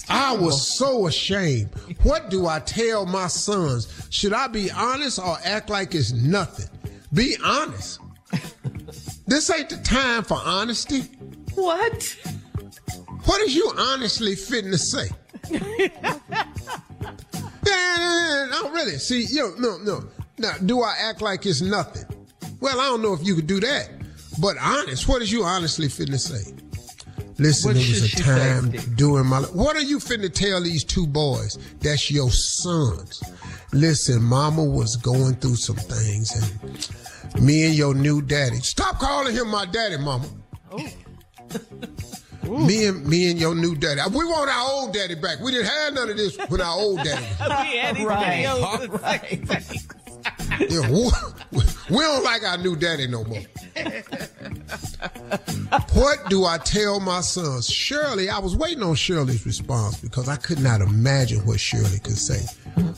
Speaker 3: I was so ashamed. What do I tell my sons? Should I be honest or act like it's nothing? Be honest. this ain't the time for honesty.
Speaker 4: What?
Speaker 3: What is you honestly fitting to say? No, really. See, yo, no, no. Now, do I act like it's nothing? Well, I don't know if you could do that. But honest, what is you honestly finna say? Listen,
Speaker 4: What
Speaker 3: it was a time
Speaker 4: Steve?
Speaker 3: during my life. What are you finna tell these two boys? That's your sons. Listen, mama was going through some things and me and your new daddy. Stop calling him my daddy, mama. Oh. Me and me and your new daddy. We want our old daddy back. We didn't have none of this when our old daddy. was
Speaker 16: we had these
Speaker 4: Right.
Speaker 16: videos.
Speaker 3: Yeah, we, we don't like our new daddy no more. what do I tell my sons? Shirley, I was waiting on Shirley's response because I could not imagine what Shirley could say.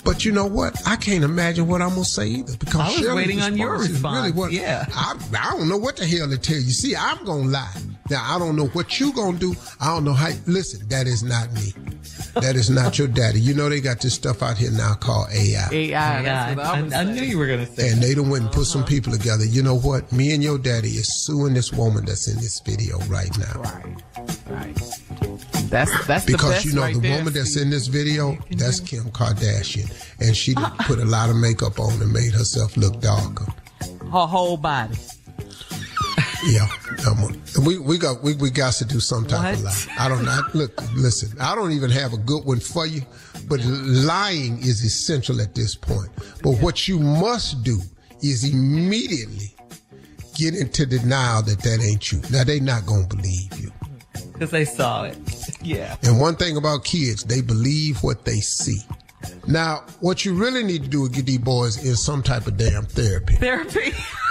Speaker 3: But you know what? I can't imagine what I'm gonna say either because
Speaker 4: I was
Speaker 3: Shirley's
Speaker 4: waiting on your
Speaker 3: response. Really what,
Speaker 4: yeah.
Speaker 3: I, I don't know what the hell to tell you. See, I'm gonna lie. Now I don't know what you're gonna do. I don't know how. Listen, that is not me. That is not your daddy. You know they got this stuff out here now called AI.
Speaker 16: AI,
Speaker 4: Yeah,
Speaker 16: that's what I,
Speaker 4: I,
Speaker 16: was
Speaker 4: I knew you were going to say
Speaker 3: And
Speaker 4: that.
Speaker 3: they done went and put some people together. You know what? Me and your daddy is suing this woman that's in this video right now.
Speaker 16: Right, right. That's that's the
Speaker 3: Because
Speaker 16: best
Speaker 3: you know
Speaker 16: right
Speaker 3: the
Speaker 16: there,
Speaker 3: woman that's in this video, that's Kim Kardashian. And she put a lot of makeup on and made herself look darker.
Speaker 16: her whole body.
Speaker 3: Yeah. We we got we, we got to do some type of
Speaker 4: What?
Speaker 3: lie. I don't know. Look, listen, I don't even have a good one for you, but lying is essential at this point. But what you must do is immediately get into denial that that ain't you. Now they not gonna believe you.
Speaker 4: Because they saw it. Yeah.
Speaker 3: And one thing about kids, they believe what they see. Now, what you really need to do is get these boys in some type of damn therapy
Speaker 4: Therapy.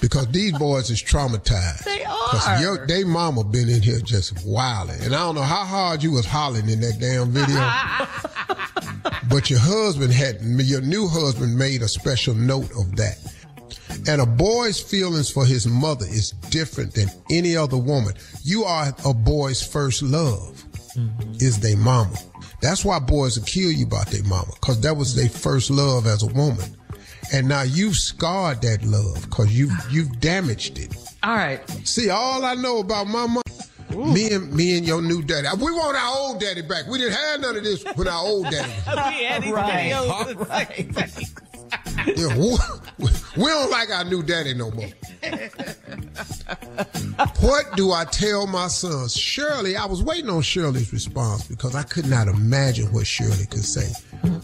Speaker 3: because these boys is traumatized.
Speaker 4: They
Speaker 3: Because
Speaker 4: are.
Speaker 3: your they mama been in here just wilding, and I don't know how hard you was hollering in that damn video. but your husband had your new husband made a special note of that. And a boy's feelings for his mother is different than any other woman. You are a boy's first love, mm-hmm. is their mama. That's why boys will kill you about their mama, because that was their first love as a woman. And now you've scarred that love because you've you've damaged it.
Speaker 4: All right.
Speaker 3: See, all I know about my mom, me and me and your new daddy. We want our old daddy back. We didn't have none of this when our old daddy. was-
Speaker 16: We had these
Speaker 4: Right.
Speaker 16: videos.
Speaker 3: Yeah, we, We don't like our new daddy no more. what do I tell my sons? Shirley, I was waiting on Shirley's response because I could not imagine what Shirley could say.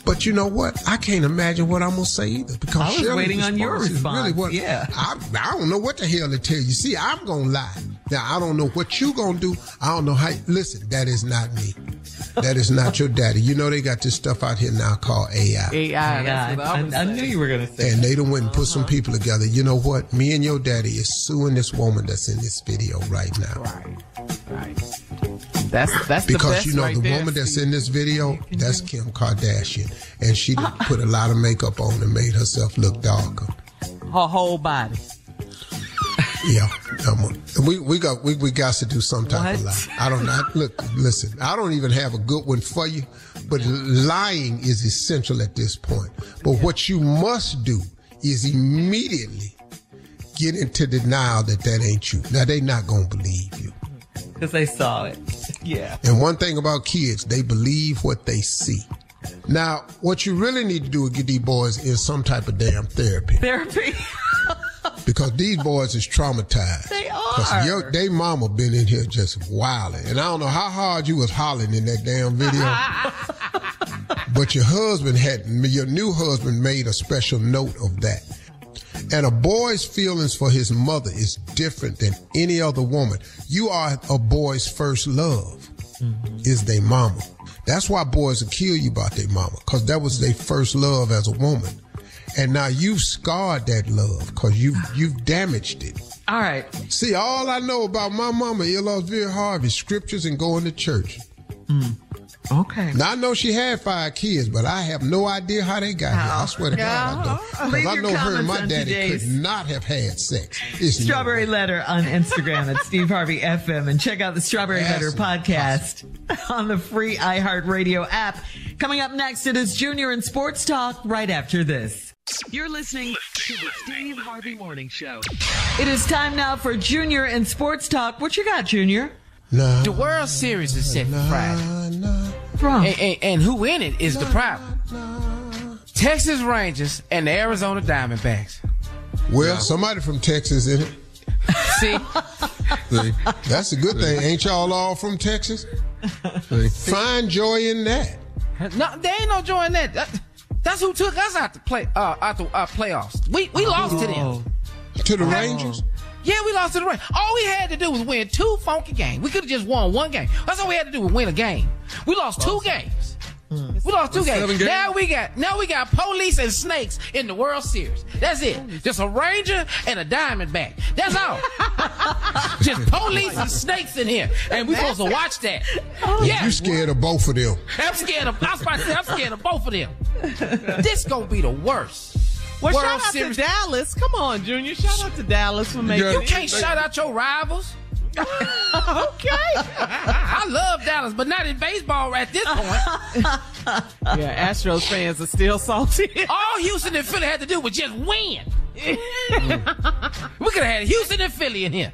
Speaker 3: But you know what? I can't imagine what I'm gonna say either because
Speaker 4: I was
Speaker 3: Shirley's
Speaker 4: waiting on your response.
Speaker 3: Really what,
Speaker 4: Yeah.
Speaker 3: I, I don't know what the hell to tell you. See, I'm gonna lie. Now I don't know what you gonna do. I don't know how. Listen, that is not me. That is not your daddy. You know they got this stuff out here now called AI.
Speaker 16: AI. That's what I,
Speaker 4: I, I knew you were going to say.
Speaker 3: And they done went and put some people together. You know what? Me and your daddy is suing this woman that's in this video right now. Right. Right.
Speaker 16: That's that's the
Speaker 3: Because
Speaker 16: best
Speaker 3: you know
Speaker 16: right
Speaker 3: the
Speaker 16: there,
Speaker 3: woman that's in this video, that's Kim Kardashian, and she done put a lot of makeup on and made herself look darker.
Speaker 16: her whole body.
Speaker 3: Yeah, we we got we, we got to do some type of lie. I don't know. Look, listen, I don't even have a good one for you, but lying is essential at this point. But what you must do is immediately get into denial that that ain't you. Now they not gonna believe you.
Speaker 4: Because they saw it. Yeah.
Speaker 3: And one thing about kids, they believe what they see. Now, what you really need to do with get these boys is some type of damn therapy.
Speaker 4: Therapy.
Speaker 3: because these boys is traumatized.
Speaker 4: They
Speaker 3: Because
Speaker 4: are.
Speaker 3: your they mama been in here just wilding, and I don't know how hard you was hollering in that damn video. but your husband had your new husband made a special note of that. And a boy's feelings for his mother is different than any other woman. You are a boy's first love, mm-hmm. is their mama. That's why boys will kill you about their mama, because that was their first love as a woman. And now you've scarred that love because you you've damaged it.
Speaker 4: All right.
Speaker 3: See, all I know about my mama, Elizabeth Harvey, scriptures and going to church. Mm.
Speaker 4: Okay.
Speaker 3: Now I know she had five kids, but I have no idea how they got here. I oh, swear to God, I don't. Because I know her and my daddy
Speaker 4: today's-
Speaker 3: could not have had sex. It's no
Speaker 4: Strawberry Letter on Instagram at Steve Harvey FM and check out the Strawberry Letter podcast on the free iHeartRadio app. Coming up next, it is Junior in Sports Talk right after this.
Speaker 1: You're listening to the Steve Harvey Morning Show.
Speaker 4: It is time now for Junior and Sports Talk. What you got, Junior? No.
Speaker 7: The World Series is set for Friday.
Speaker 4: Wrong.
Speaker 7: And, and, and who in it is the problem? Texas Rangers and the Arizona Diamondbacks.
Speaker 3: Well, somebody from Texas in it.
Speaker 7: See,
Speaker 3: See, that's a good thing. Ain't y'all all from Texas? Find joy in that.
Speaker 7: no, there ain't no joy in that. That- That's who took us out the play uh, out the uh, playoffs. We we lost to them.
Speaker 3: To the Rangers?
Speaker 7: Yeah, we lost to the Rangers. All we had to do was win two funky games. We could have just won one game. That's all we had to do was win a game. We lost two games. We lost two games.
Speaker 5: games?
Speaker 7: Now we got now we got police and snakes in the World Series. That's it. Just a Ranger and a Diamondback. That's all. just police and snakes in here, and we supposed to watch that. Oh. Yeah,
Speaker 3: You scared of both of them.
Speaker 7: I'm scared of. I was about to say I'm scared of both of them. This gonna be the worst.
Speaker 16: Well,
Speaker 7: World
Speaker 16: shout out
Speaker 7: Series.
Speaker 16: to Dallas. Come on, Junior. Shout out to Dallas for making
Speaker 7: You can't shout out your rivals.
Speaker 16: Okay.
Speaker 7: I love Dallas, but not in baseball at this point.
Speaker 16: Yeah, Astros fans are still salty.
Speaker 7: All Houston and Philly had to do was just win. we could have had Houston and Philly in here.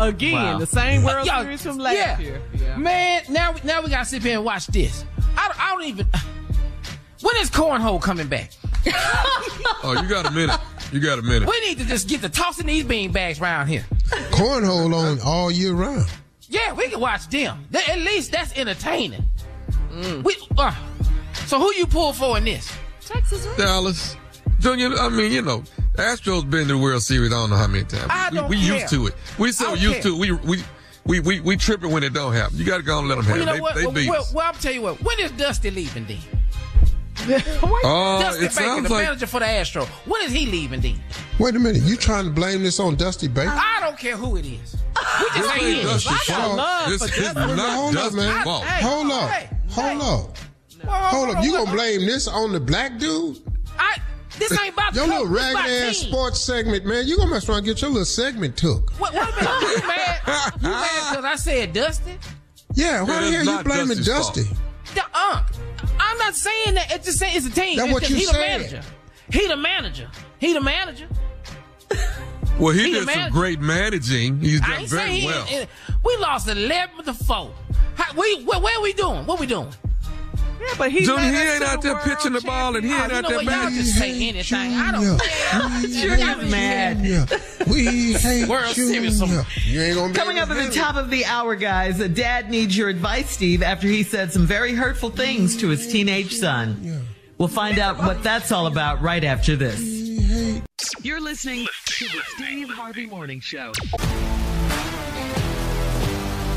Speaker 16: Again,
Speaker 7: Wow.
Speaker 16: the same World
Speaker 7: Yo,
Speaker 16: Series from last
Speaker 7: yeah.
Speaker 16: year.
Speaker 7: Man, now now we gotta sit here and watch this. I don't, I don't even. When is cornhole coming back?
Speaker 5: Oh, you got a minute. You got a minute.
Speaker 7: We need to just get to tossing these bean bags around here.
Speaker 3: Cornhole on all year round.
Speaker 7: Yeah, we can watch them. That- at least that's entertaining. We, uh, so who you pull for in this?
Speaker 16: Texas.
Speaker 5: Dallas. Junior, I mean, you know, the Astros been to the World Series I don't know how many times.
Speaker 7: I
Speaker 5: we
Speaker 7: don't
Speaker 5: we
Speaker 7: care.
Speaker 5: used to it. We so used
Speaker 7: care.
Speaker 5: to it. We we we we we tripping when it don't happen. You got to go and let them have
Speaker 7: Well, you
Speaker 5: it.
Speaker 7: know
Speaker 5: They,
Speaker 7: what?
Speaker 5: they
Speaker 7: well,
Speaker 5: beat
Speaker 7: well,
Speaker 5: us.
Speaker 7: well, I'll tell you what. When is Dusty leaving then?
Speaker 5: Oh,
Speaker 7: Dusty
Speaker 5: it
Speaker 7: Baker,
Speaker 5: sounds
Speaker 7: the
Speaker 5: like
Speaker 7: manager for the Astro. When is he leaving then?
Speaker 3: Wait a minute, you trying to blame this on Dusty Baker?
Speaker 7: I don't care who it is. We just
Speaker 5: This
Speaker 7: ain't
Speaker 5: ain't
Speaker 7: his. I
Speaker 5: fault.
Speaker 7: got love
Speaker 5: This
Speaker 7: for
Speaker 5: is
Speaker 7: Dusty.
Speaker 5: not
Speaker 3: Hold up, man.
Speaker 5: fault.
Speaker 7: Hey,
Speaker 3: Hold up.
Speaker 7: hey,
Speaker 3: Hold up.
Speaker 7: Well,
Speaker 3: Hold up. You gonna blame this on the black dude?
Speaker 7: I, this ain't about
Speaker 3: Your little ragged ass
Speaker 7: team.
Speaker 3: sports segment, man. You gonna mess around and get your little segment took.
Speaker 7: What, what a minute, you mad? You mad because I said Dusty?
Speaker 3: Yeah, why the
Speaker 5: is
Speaker 3: hell you blaming
Speaker 5: Dusty's fault.
Speaker 3: Dusty?
Speaker 7: The unk. Uh. I'm not saying that. It's just saying it's a team.
Speaker 3: That's
Speaker 7: It's
Speaker 3: what
Speaker 7: just
Speaker 3: you
Speaker 7: he
Speaker 3: said.
Speaker 7: the manager. He the manager. He the manager.
Speaker 5: Well, he,
Speaker 7: He
Speaker 5: did some
Speaker 7: manager.
Speaker 5: great managing. He's
Speaker 7: I
Speaker 5: done very
Speaker 7: saying he.
Speaker 5: well.
Speaker 7: we lost 11 to 4. How, we, where, where we doing? What are we doing? Yeah, but he's
Speaker 5: Junior,
Speaker 7: not
Speaker 5: he ain't out there
Speaker 7: Super
Speaker 5: pitching the ball and he ain't
Speaker 7: champion.
Speaker 5: out
Speaker 7: oh,
Speaker 5: there
Speaker 7: what, y'all
Speaker 5: batting.
Speaker 7: just say anything. I don't care.
Speaker 3: Junior.
Speaker 7: I'm mad.
Speaker 3: We hate
Speaker 7: World
Speaker 3: Junior.
Speaker 7: Series.
Speaker 3: You ain't gonna be
Speaker 4: Coming up at the top of the hour, guys, a dad needs your advice, Steve, after he said some very hurtful things to his teenage son. We'll find out what that's all about right after this.
Speaker 1: You're listening to the Steve Harvey Morning Show.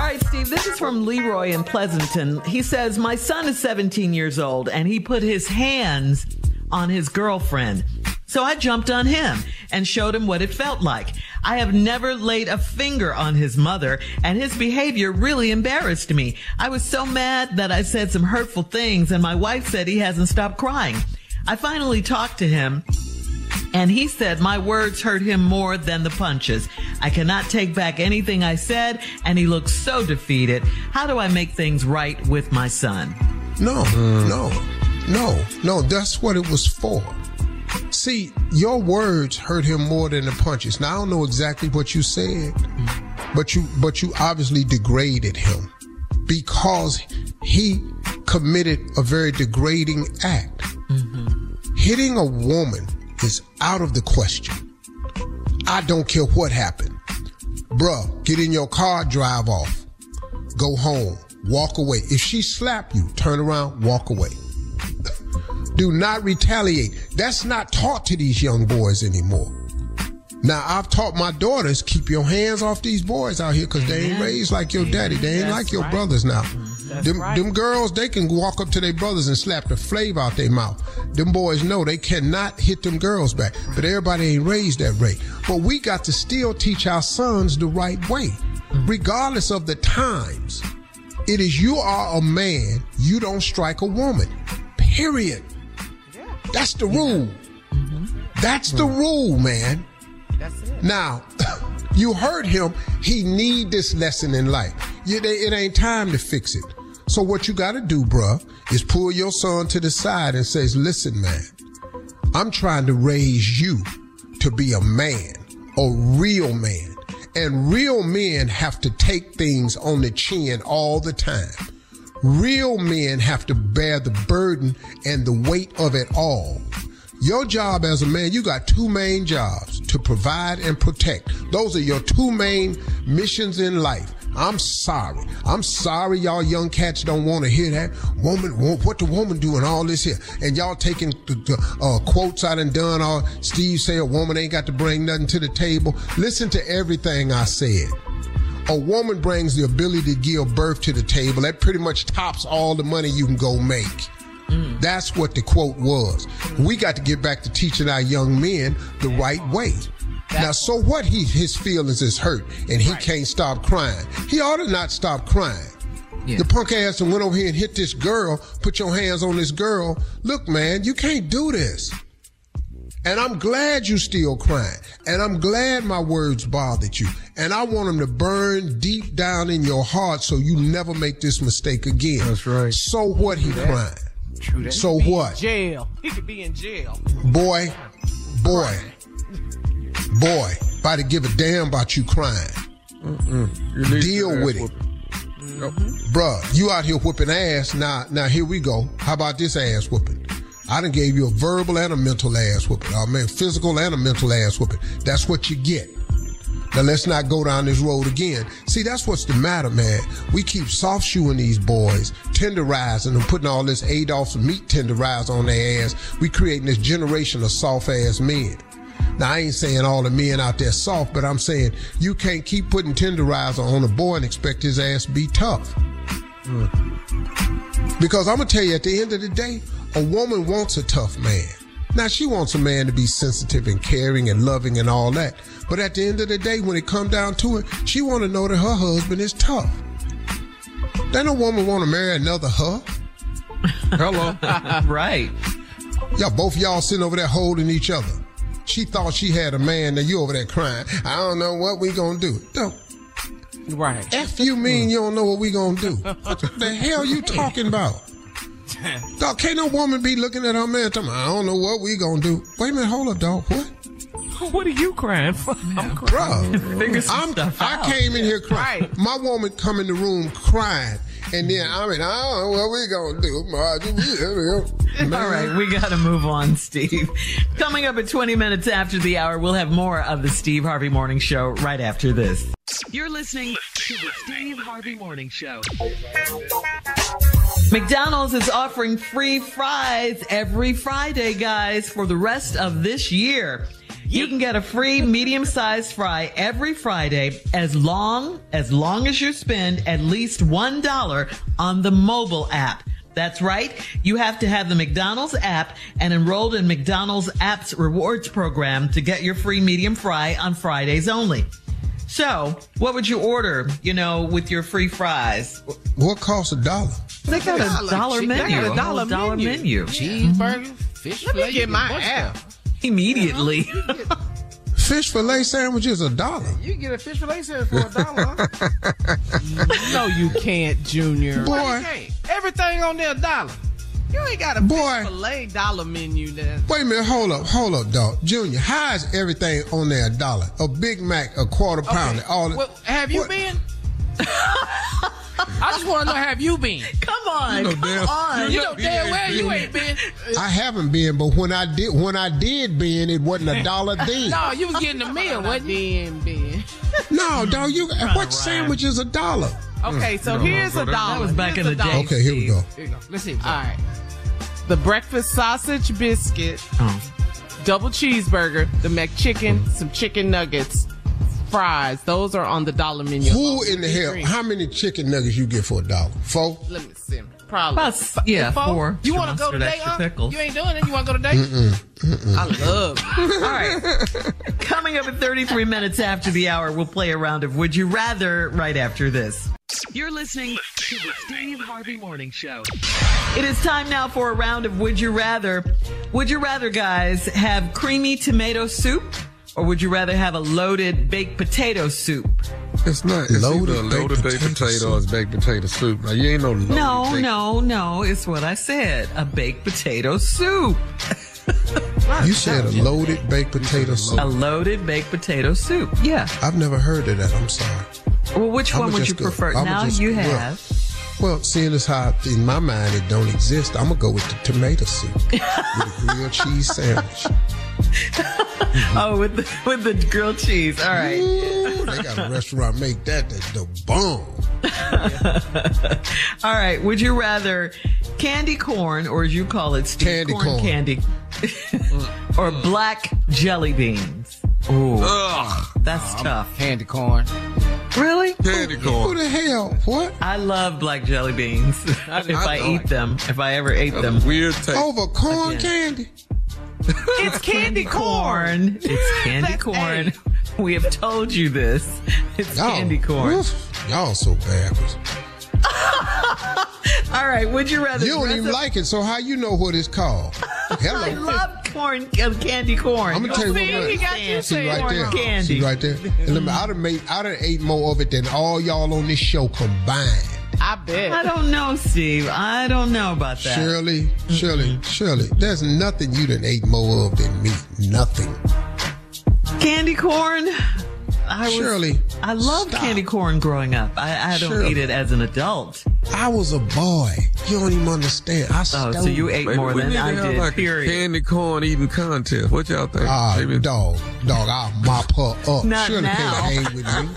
Speaker 4: All right, Steve, this is from Leroy in Pleasanton. He says, My son is 17 years old and he put his hands on his girlfriend. So I jumped on him and showed him what it felt like. I have never laid a finger on his mother and his behavior really embarrassed me. I was so mad that I said some hurtful things and my wife said he hasn't stopped crying. I finally talked to him and he said my words hurt him more than the punches. I cannot take back anything I said, and he looks so defeated. How do I make things right with my son?
Speaker 3: No, hmm. no, no, no. That's what it was for. See, your words hurt him more than the punches. Now I don't know exactly what you said, but you but you obviously degraded him because he committed a very degrading act. Mm-hmm. Hitting a woman is out of the question. I don't care what happened. Bruh, get in your car, drive off. Go home. Walk away. If she slap you, turn around, walk away. Do not retaliate. That's not taught to these young boys anymore. Now I've taught my daughters keep your hands off these boys out here because they ain't raised like your daddy. They ain't
Speaker 7: That's
Speaker 3: like your
Speaker 7: right.
Speaker 3: brothers now.
Speaker 7: That's
Speaker 3: Them,
Speaker 7: right.
Speaker 3: them girls, they can walk up to their brothers and slap the flavor out their mouth. Them boys know they cannot hit them girls back. But everybody ain't raised that way. But we got to still teach our sons the right way, regardless of the times. It is you are a man, you don't strike a woman. Period. That's the rule. That's the rule, man.
Speaker 7: That's it.
Speaker 3: Now, you heard him. He need this lesson in life. It ain't time to fix it. So what you got to do, bruh, is pull your son to the side and says, "Listen, man, I'm trying to raise you to be a man, a real man, and real men have to take things on the chin all the time." Real men have to bear the burden and the weight of it all. Your job as a man, you got two main jobs to provide and protect. Those are your two main missions in life. I'm sorry. I'm sorry y'all young cats don't want to hear that. Woman, what the woman doing all this here? And y'all taking the, the uh, quotes I done done all Steve say a woman ain't got to bring nothing to the table. Listen to everything I said. A woman brings the ability to give birth to the table. That pretty much tops all the money you can go make. That's what the quote was. We got to get back to teaching our young men the right way. Now, so what? He his feelings is hurt and he can't stop crying. He ought to not stop crying. The punk ass and went over here and hit this girl. Put your hands on this girl. Look, man, you can't do this. And I'm glad you still crying. And I'm glad my words bothered you. And I want them to burn deep down in your heart so you never make this mistake again. That's right. So what he crying?
Speaker 16: True that.
Speaker 3: So
Speaker 16: He could be in
Speaker 3: what?
Speaker 16: Jail. He could be in jail.
Speaker 3: Boy, boy, boy, about to give a damn about you crying. Deal with it. Mm-hmm. Bruh, you out here whooping ass. Now, now here we go. How about this ass whooping? I done gave you a verbal and a mental ass whooping. Oh, I mean, physical and a mental ass whooping. That's what you get. Now let's not go down this road again. See, that's what's the matter, man. We keep soft shoeing these boys, tenderizing them, putting all this Adolph's meat tenderizer on their ass. We creating this generation of soft ass men. Now I ain't saying all the men out there soft, but I'm saying you can't keep putting tenderizer on a boy and expect his ass to be tough. Because I'm gonna tell you, at the end of the day, a woman wants a tough man. Now she wants a man to be sensitive and caring and loving and all that. But at the end of the day, when it come down to it, she want to know that her husband is tough. Then no woman want to marry another her. Hello.
Speaker 4: right.
Speaker 3: Y'all both y'all sitting over there holding each other. She thought she had a man, now you over there crying. I don't know what we gonna do. No.
Speaker 16: Right.
Speaker 3: F you mean you don't know what we gonna do? What the hell you talking about? Dog, can't no woman be looking at her man talking, I don't know what we gonna do. Wait a minute, hold up, dog. What?
Speaker 16: What are you crying for? I'm crying.
Speaker 3: Bro, I'm, I came in here crying. My woman come in the room crying. And then, I mean, I don't know what we gonna do,
Speaker 4: All right, we got to move on, Steve. Coming up at 20 minutes after the hour, we'll have more of the Steve Harvey Morning Show right after this.
Speaker 1: You're listening to the Steve Harvey Morning Show.
Speaker 4: McDonald's is offering free fries every Friday, guys, for the rest of this year. You can get a free medium-sized fry every Friday as long as long as you spend at least $1 on the mobile app. That's right. You have to have the McDonald's app and enrolled in McDonald's app's rewards program to get your free medium fry on Fridays only. So, what would you order, you know, with your free fries?
Speaker 3: What costs a dollar?
Speaker 4: They got a dollar menu.
Speaker 16: They got a dollar
Speaker 4: dollar
Speaker 16: menu.
Speaker 4: menu.
Speaker 7: Cheeseburger, fish
Speaker 16: Let me get my
Speaker 7: bunch
Speaker 16: app.
Speaker 7: stuff.
Speaker 4: Immediately.
Speaker 3: Fish fillet sandwiches a dollar.
Speaker 7: You can get a fish fillet sandwich for a dollar.
Speaker 16: No, you can't, Junior.
Speaker 3: Boy.
Speaker 7: Can't. Everything on there a dollar.
Speaker 16: You ain't got a
Speaker 3: Boy.
Speaker 16: filet dollar menu there.
Speaker 3: Wait a minute, hold up, hold up, dog. Junior, how is everything on there a dollar? A Big Mac, a quarter pounder, all the,
Speaker 7: Well, have you
Speaker 3: What?
Speaker 7: been? I just want to know, have you been?
Speaker 4: Come on.
Speaker 3: You know
Speaker 4: come
Speaker 3: damn-
Speaker 4: on.
Speaker 7: You know damn well you ain't been.
Speaker 3: I haven't been, but when I did, when I did been, it wasn't a dollar then.
Speaker 7: No, you was getting a meal, wasn't you?
Speaker 16: Then, Ben.
Speaker 3: No, dog, you what sandwich is a dollar?
Speaker 16: Okay, so mm. here's a dollar.
Speaker 4: That was back
Speaker 16: Here's
Speaker 4: in the day.
Speaker 3: Okay, here we go.
Speaker 7: Here you go. Let's see.
Speaker 16: All right. The breakfast sausage biscuit,
Speaker 4: Oh.
Speaker 16: double cheeseburger, the McChicken, mm. some chicken nuggets, fries. Those are on the dollar menu.
Speaker 3: Who in the hell? How many chicken nuggets you get for a dollar? Four?
Speaker 16: Let me see. Probably.
Speaker 4: About, yeah,
Speaker 7: Four?
Speaker 4: four.
Speaker 7: You want to go
Speaker 4: Mustard,
Speaker 7: today,
Speaker 4: extra
Speaker 7: huh?
Speaker 4: pickles.
Speaker 7: You ain't doing it. You want to go today?
Speaker 16: I love.
Speaker 4: All right. Coming up at 33 minutes after the hour, we'll play a round of Would You Rather right after this.
Speaker 1: You're listening to the Steve Harvey Morning Show.
Speaker 4: It is time now for a round of Would You Rather. Would you rather, guys, have creamy tomato soup or would you rather have a loaded baked potato soup?
Speaker 5: It's not. It's
Speaker 3: Loaded
Speaker 5: either a
Speaker 3: baked
Speaker 5: loaded baked
Speaker 3: potato
Speaker 5: potato or it's baked potato soup. Now, you ain't no loaded
Speaker 4: No,
Speaker 5: baked-
Speaker 4: no, no. It's what I said. A baked potato soup.
Speaker 3: You said a loaded baked potato soup.
Speaker 4: A loaded baked potato soup. Yeah.
Speaker 3: I've never heard of that. I'm sorry.
Speaker 4: Well, which
Speaker 3: I'ma
Speaker 4: one would you
Speaker 3: go-
Speaker 4: prefer?
Speaker 3: I'ma
Speaker 4: now you
Speaker 3: well,
Speaker 4: have.
Speaker 3: Well, seeing as how in my mind it don't exist, I'm gonna go with the tomato soup with a grilled cheese sandwich.
Speaker 4: Oh, with the with the grilled cheese. All right.
Speaker 3: Ooh, they got a restaurant make that that's the bomb.
Speaker 4: All right. Would you rather candy corn, or as you call it, Steve,
Speaker 3: Candy corn.
Speaker 4: candy, or black jelly beans? Ooh,
Speaker 5: Ugh.
Speaker 4: that's tough.
Speaker 7: Candy corn.
Speaker 4: Really?
Speaker 5: Candy
Speaker 3: Who
Speaker 5: corn.
Speaker 3: Who the hell? What?
Speaker 4: I love black jelly beans. if I,
Speaker 5: don't.
Speaker 4: eat them, if I ever ate them.
Speaker 5: Weird taste.
Speaker 3: Over corn
Speaker 4: Again.
Speaker 3: candy?
Speaker 16: It's candy corn.
Speaker 4: It's candy
Speaker 16: That's
Speaker 4: corn. We have told you this. It's
Speaker 3: Y'all,
Speaker 4: candy corn.
Speaker 3: oof, y'all so backwards.
Speaker 4: All right. Would you rather?
Speaker 3: You don't
Speaker 4: dress
Speaker 3: even like it, so how you know what it's called?
Speaker 4: I
Speaker 3: Hello.
Speaker 4: love corn, uh, candy corn.
Speaker 3: I'm gonna tell you
Speaker 4: See,
Speaker 3: what.
Speaker 4: he got you
Speaker 3: see
Speaker 4: saying
Speaker 3: right
Speaker 4: corn
Speaker 3: there.
Speaker 4: candy.
Speaker 3: See right there. And let me, I'd have made, I'd have ate more of it than all y'all on this show combined.
Speaker 16: I bet.
Speaker 4: I don't know, Steve. I don't know about that.
Speaker 3: Shirley, Shirley, Shirley. There's nothing you done ate more of than me. Nothing.
Speaker 4: Candy corn. I was,
Speaker 3: Shirley,
Speaker 4: I loved candy corn growing up. I, I don't
Speaker 3: Shirley.
Speaker 4: eat it as an adult.
Speaker 3: I was a boy. You don't even understand. I
Speaker 4: Oh,
Speaker 3: stole.
Speaker 4: so you ate
Speaker 5: Maybe
Speaker 4: more than
Speaker 5: need to
Speaker 4: I did.
Speaker 5: like
Speaker 4: period.
Speaker 5: candy corn eating contest. What y'all think?
Speaker 3: Ah,
Speaker 5: Maybe-
Speaker 3: dog, dog, I'll mop her up.
Speaker 4: Not
Speaker 3: Shirley
Speaker 4: now.
Speaker 3: can't hang with me.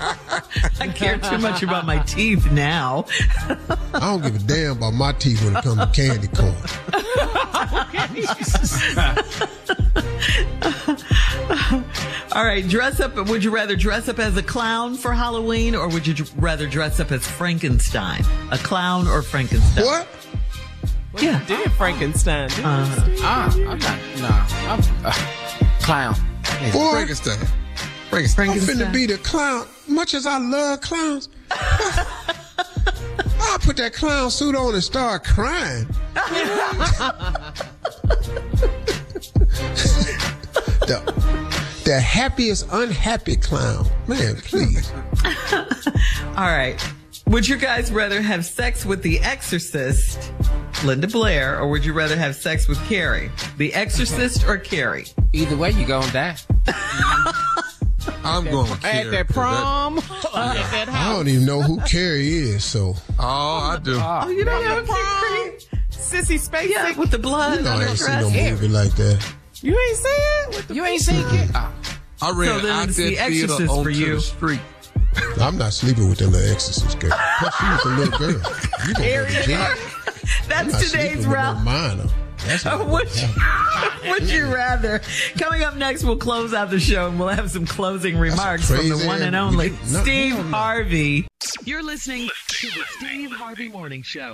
Speaker 4: I care too much about my teeth now.
Speaker 3: I don't give a damn about my teeth when it comes to candy corn.
Speaker 4: All right, dress up. Would you rather dress up as a clown for Halloween, or would you rather dress up as Frankenstein? A clown or Frankenstein?
Speaker 3: What?
Speaker 4: Yeah.
Speaker 16: You did Frankenstein. didn't
Speaker 4: Uh,
Speaker 7: Ah, I'm not. Nah, I'm uh, clown.
Speaker 3: Boy,
Speaker 5: Frankenstein.
Speaker 3: I'm
Speaker 5: Frankenstein.
Speaker 3: finna be the clown. Much as I love clowns, I'll put that clown suit on and start crying. the, the happiest unhappy clown. Man, please.
Speaker 4: All right. Would you guys rather have sex with the exorcist, Linda Blair, or would you rather have sex with Carrie? The exorcist or Carrie?
Speaker 7: Either way, you gonna die.
Speaker 5: I'm going with
Speaker 16: At
Speaker 5: Carrie,
Speaker 16: that
Speaker 5: 'cause
Speaker 16: prom, at that
Speaker 3: I don't even know who Carrie is, so
Speaker 5: oh, I do.
Speaker 4: Ah, oh, you don't have a
Speaker 16: prom, Sissy Spacek.
Speaker 4: Yeah, with the blood
Speaker 3: you know
Speaker 4: on
Speaker 3: I
Speaker 4: her
Speaker 3: ain't seen no movie like that.
Speaker 16: You ain't see it?
Speaker 7: You ain't seen it. Ah,
Speaker 5: I ran
Speaker 4: So
Speaker 5: out that
Speaker 4: The
Speaker 5: theater
Speaker 4: Exorcist for you.
Speaker 5: the street.
Speaker 3: I'm not sleeping with that little exorcist girl. Plus, she was a little girl. You gonna go to jail.
Speaker 4: That's today's
Speaker 3: sleeping no
Speaker 4: round.
Speaker 3: minor. That's
Speaker 4: Would you, would you rather? Coming up next, we'll close out the show and we'll have some closing remarks from the one and only
Speaker 3: No,
Speaker 4: Steve
Speaker 3: hell no.
Speaker 4: Harvey.
Speaker 1: You're listening to the Steve Harvey Morning Show.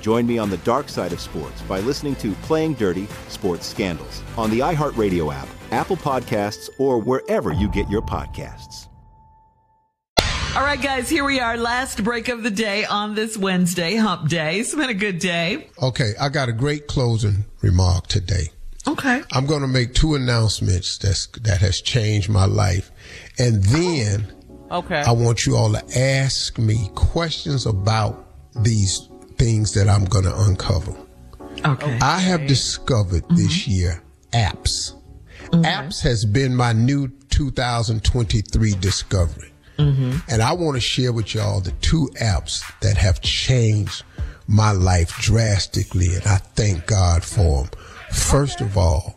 Speaker 13: Join me on the dark side of sports by listening to Playing Dirty Sports Scandals on the iHeartRadio app, Apple Podcasts, or wherever you get your podcasts.
Speaker 4: All right, guys, here we are. Last break of the day on this Wednesday, hump day. It's been a good day.
Speaker 3: Okay, I got a great closing remark today.
Speaker 4: Okay.
Speaker 3: I'm going to make two announcements that's that has changed my life, and then
Speaker 16: Okay.
Speaker 3: I want you all to ask me questions about these things that I'm going to uncover.
Speaker 4: Okay.
Speaker 3: I have discovered mm-hmm. this year apps. Mm-hmm. Apps has been my new 2023 discovery. Mm-hmm. And I want to share with y'all the two apps that have changed my life drastically, and I thank God for them. First of all,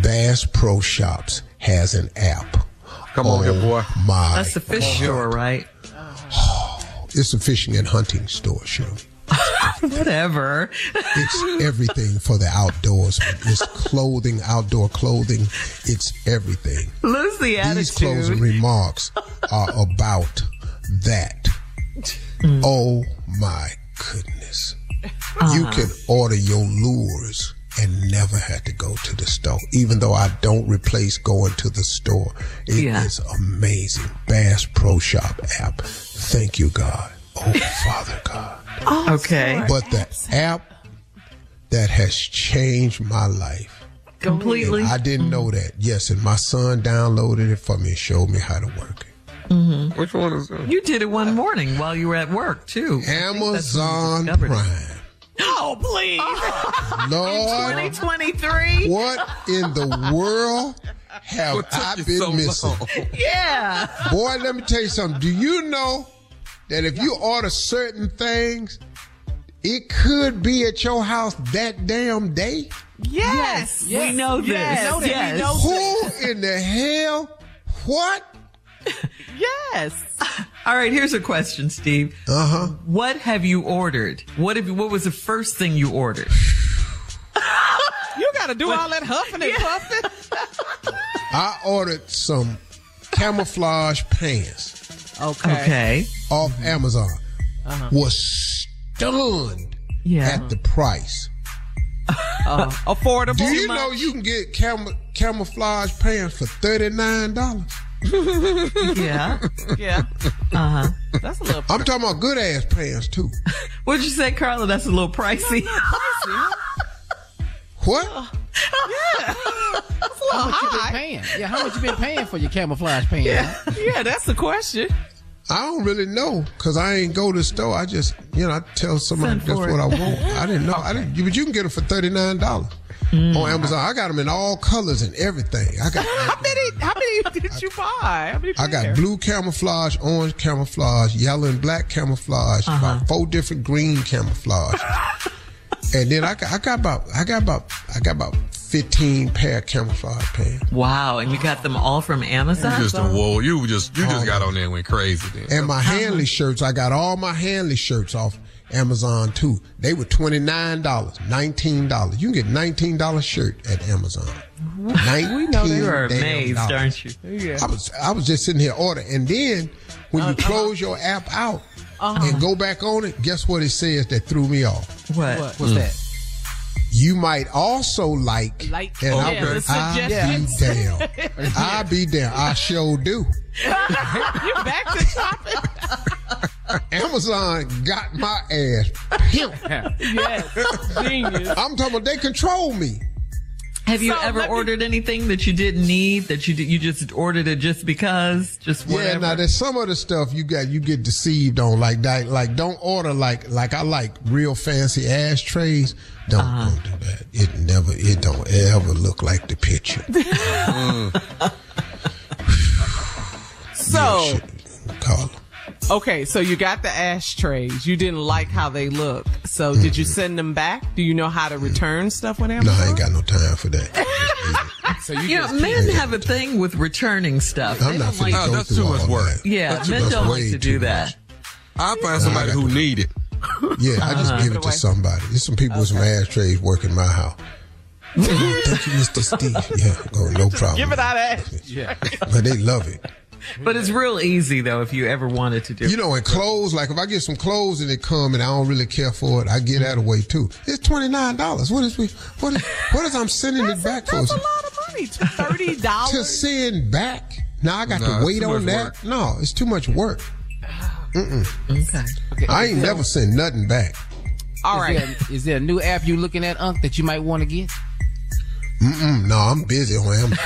Speaker 3: Bass Pro Shops has an app.
Speaker 5: Come on here, oh boy.
Speaker 3: My
Speaker 4: That's the fish store, right?
Speaker 3: It's a fishing and hunting store, Shirley.
Speaker 4: Whatever.
Speaker 3: It's everything for the outdoors. It's clothing, outdoor clothing. It's everything.
Speaker 4: Lose the
Speaker 3: These closing remarks are about that. Oh my goodness. You
Speaker 4: Uh-huh.
Speaker 3: can order your lures and never have to go to the store. Even though I don't replace going to the store. It is
Speaker 4: Yeah.
Speaker 3: amazing. Bass Pro Shop app. Thank you, God. Oh, Father God.
Speaker 4: Okay.
Speaker 3: But the app that has changed my life.
Speaker 4: Completely.
Speaker 3: And I didn't know that. Yes, and my son downloaded it for me and showed me how to work it.
Speaker 4: Mhm.
Speaker 5: Which one is that?
Speaker 4: You did it one morning while you were at work, too.
Speaker 3: Amazon
Speaker 4: discovered it.
Speaker 3: Prime.
Speaker 4: Oh, please.
Speaker 3: Lord,
Speaker 4: 2023?
Speaker 3: what in the world have I been
Speaker 5: so
Speaker 3: missing?
Speaker 5: long?
Speaker 4: Yeah.
Speaker 3: Boy, let me tell you something. Do you know that if you order certain things, it could be at your house that damn day?
Speaker 4: Yes. We know this.
Speaker 16: Yes. We know that.
Speaker 4: Yes.
Speaker 16: We know
Speaker 3: Who in the hell? What?
Speaker 16: Yes.
Speaker 4: All right, here's a question, Steve.
Speaker 3: Uh huh.
Speaker 4: What have you ordered? What have you, what was the first thing you ordered?
Speaker 16: You got to do all that huffing and puffing.
Speaker 3: I ordered some camouflage pants.
Speaker 16: Okay.
Speaker 4: Okay.
Speaker 3: Off Amazon.
Speaker 16: Uh-huh.
Speaker 3: Was stunned
Speaker 4: Yeah.
Speaker 3: at the price.
Speaker 16: Uh, affordable.
Speaker 3: Do you know you can get camo- camouflage pants for thirty nine dollars?
Speaker 4: Yeah.
Speaker 16: Yeah.
Speaker 4: Uh huh.
Speaker 16: That's a little.
Speaker 3: I'm talking about good ass pants too.
Speaker 4: What'd you say, Carla? That's a little pricey.
Speaker 3: What? Yeah.
Speaker 7: How much you been paying? Yeah, how much you been paying for your camouflage pants?
Speaker 16: Yeah. Yeah, that's the question.
Speaker 3: I don't really know because I ain't go to the store. I just, you know, I tell somebody
Speaker 4: Send
Speaker 3: that's what
Speaker 4: it.
Speaker 3: I want. I didn't know. I didn't, but you can get them for thirty nine dollars
Speaker 4: Mm.
Speaker 3: on Amazon. I got them in all colors and everything. I got,
Speaker 16: How many? How many did you buy? How many?
Speaker 3: I got
Speaker 16: pairs?
Speaker 3: blue camouflage, orange camouflage, yellow and black camouflage,
Speaker 4: Uh-huh.
Speaker 3: about four different green camouflage, and then I got, I got about, I got about, I got about fifteen pair of camouflage pants.
Speaker 4: Wow. And you got them all from Amazon?
Speaker 5: Just a whoa. You just you just got oh. on there and went crazy. Then.
Speaker 3: And my Henley shirts, I got all my Henley shirts off Amazon too. They were twenty nine dollars, nineteen dollars. You can get nineteen dollar shirt at Amazon.
Speaker 4: We know that. You are amazed,
Speaker 3: dollars.
Speaker 4: aren't you?
Speaker 16: Yeah.
Speaker 3: I was I was just sitting here ordering, and then when oh, you close your app out Uh-huh. and go back on it, guess what it says that threw me off?
Speaker 4: What?
Speaker 16: What?
Speaker 7: What's mm. that?
Speaker 3: You might also like,
Speaker 16: Like-
Speaker 3: and
Speaker 16: Oh,
Speaker 3: I,
Speaker 16: yeah, the
Speaker 3: I be
Speaker 16: suggestions.
Speaker 3: damn, I be damn, I sure do.
Speaker 16: you back to shopping?
Speaker 3: Amazon got my ass pimped.
Speaker 16: yes. Genius.
Speaker 3: I'm talking about they control me.
Speaker 4: Have you
Speaker 16: So
Speaker 4: ever
Speaker 16: let me-
Speaker 4: ordered anything that you didn't need that you did, you just ordered it just because, just whatever?
Speaker 3: Yeah, now there's some of the stuff you got you get deceived on. Like that, like don't order like like I like real fancy ashtrays. Don't
Speaker 4: Uh-huh.
Speaker 3: don't do that. It never it don't ever look like the picture.
Speaker 16: So,
Speaker 3: Carla.
Speaker 16: Okay, so you got the ashtrays. You didn't like how they look. So, did you send them back? Do you know how to return stuff with
Speaker 3: No, I ain't got no time for that.
Speaker 7: So you
Speaker 4: You know, men have a thing with returning stuff.
Speaker 3: I'm
Speaker 4: They
Speaker 3: not
Speaker 4: don't like,
Speaker 3: finna
Speaker 5: Oh,
Speaker 3: go
Speaker 5: that's too much work.
Speaker 3: that.
Speaker 4: yeah,
Speaker 3: That's-
Speaker 4: men don't like to do that.
Speaker 3: much.
Speaker 5: I find somebody who need it.
Speaker 3: Yeah, I just
Speaker 16: Uh-huh.
Speaker 3: give it to somebody. There's some people with some ashtrays work in my house. Thank you, Mr. Steve. Yeah, oh, no problem.
Speaker 16: Give it out of
Speaker 7: yeah.
Speaker 3: But they love it.
Speaker 4: But it's real easy though if you ever wanted to do.
Speaker 3: You know, in clothes, like if I get some clothes and they come and I don't really care for it, I get out that away too. It's twenty nine dollars. What is we? What is? What is I'm sending it back for?
Speaker 16: That's a lot of money. Thirty dollars To
Speaker 3: send back? Now I got
Speaker 5: Nah,
Speaker 3: to wait on that.
Speaker 5: work.
Speaker 3: No, it's too much work.
Speaker 4: okay.
Speaker 3: I ain't never sent nothing back.
Speaker 16: All
Speaker 7: Is there, is there a new app you looking at, Unc, that you might want to get?
Speaker 3: Mm-mm, no, I'm busy on Amazon.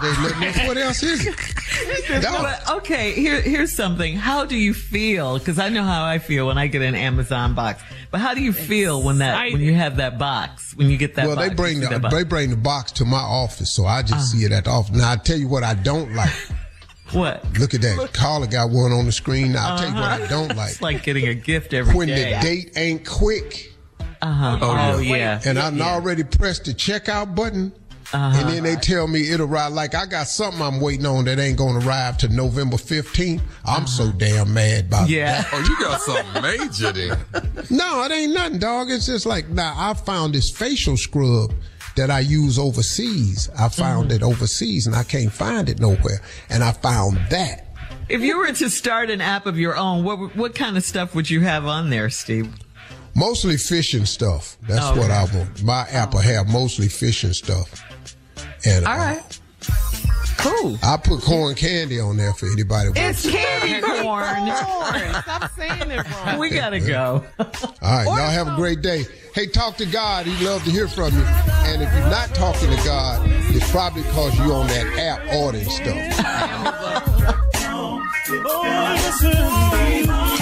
Speaker 3: There's nothing else. What else is it? No.
Speaker 4: Okay, here here's something. How do you feel? Because I know how I feel when I get an Amazon box. But how do you feel when that when you have that box? When you get that
Speaker 3: Well,
Speaker 4: box?
Speaker 3: they bring the
Speaker 4: box?
Speaker 3: they bring the box to my office, so I just see it at the office. Now I tell you what I don't like.
Speaker 4: what?
Speaker 3: Look at that. Carla got one on the screen. Now I'll tell you what I don't like.
Speaker 4: It's like getting a gift every day.
Speaker 3: when the date ain't quick.
Speaker 4: Uh-huh. Oh, yeah.
Speaker 3: And I done already pressed the checkout button.
Speaker 4: Uh-huh.
Speaker 3: And then they tell me it'll arrive. Like I got something I'm waiting on that ain't gonna arrive to November 15th. I'm so damn mad about
Speaker 4: Uh-huh. Yeah.
Speaker 5: Oh, you got something major then.
Speaker 3: No, it ain't nothing, dog. It's just like now I found this facial scrub that I use overseas. I found
Speaker 4: Mm-hmm.
Speaker 3: it overseas and I can't find it nowhere. And I found that.
Speaker 4: If you were to start an app of your own, what what kind of stuff would you have on there, Steve?
Speaker 3: Mostly fishing stuff. That's
Speaker 4: Okay.
Speaker 3: what I want. My app will have mostly fishing stuff. And
Speaker 4: All
Speaker 3: uh,
Speaker 4: right. Cool.
Speaker 3: I put corn candy on there for anybody.
Speaker 4: It's candy corn.
Speaker 16: Stop saying it wrong.
Speaker 4: We gotta go.
Speaker 3: All right, y'all have a great day. Hey, talk to God. He'd love to hear from you. And if you're not talking to God, it's probably because you're on that app ordering stuff.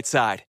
Speaker 19: Side.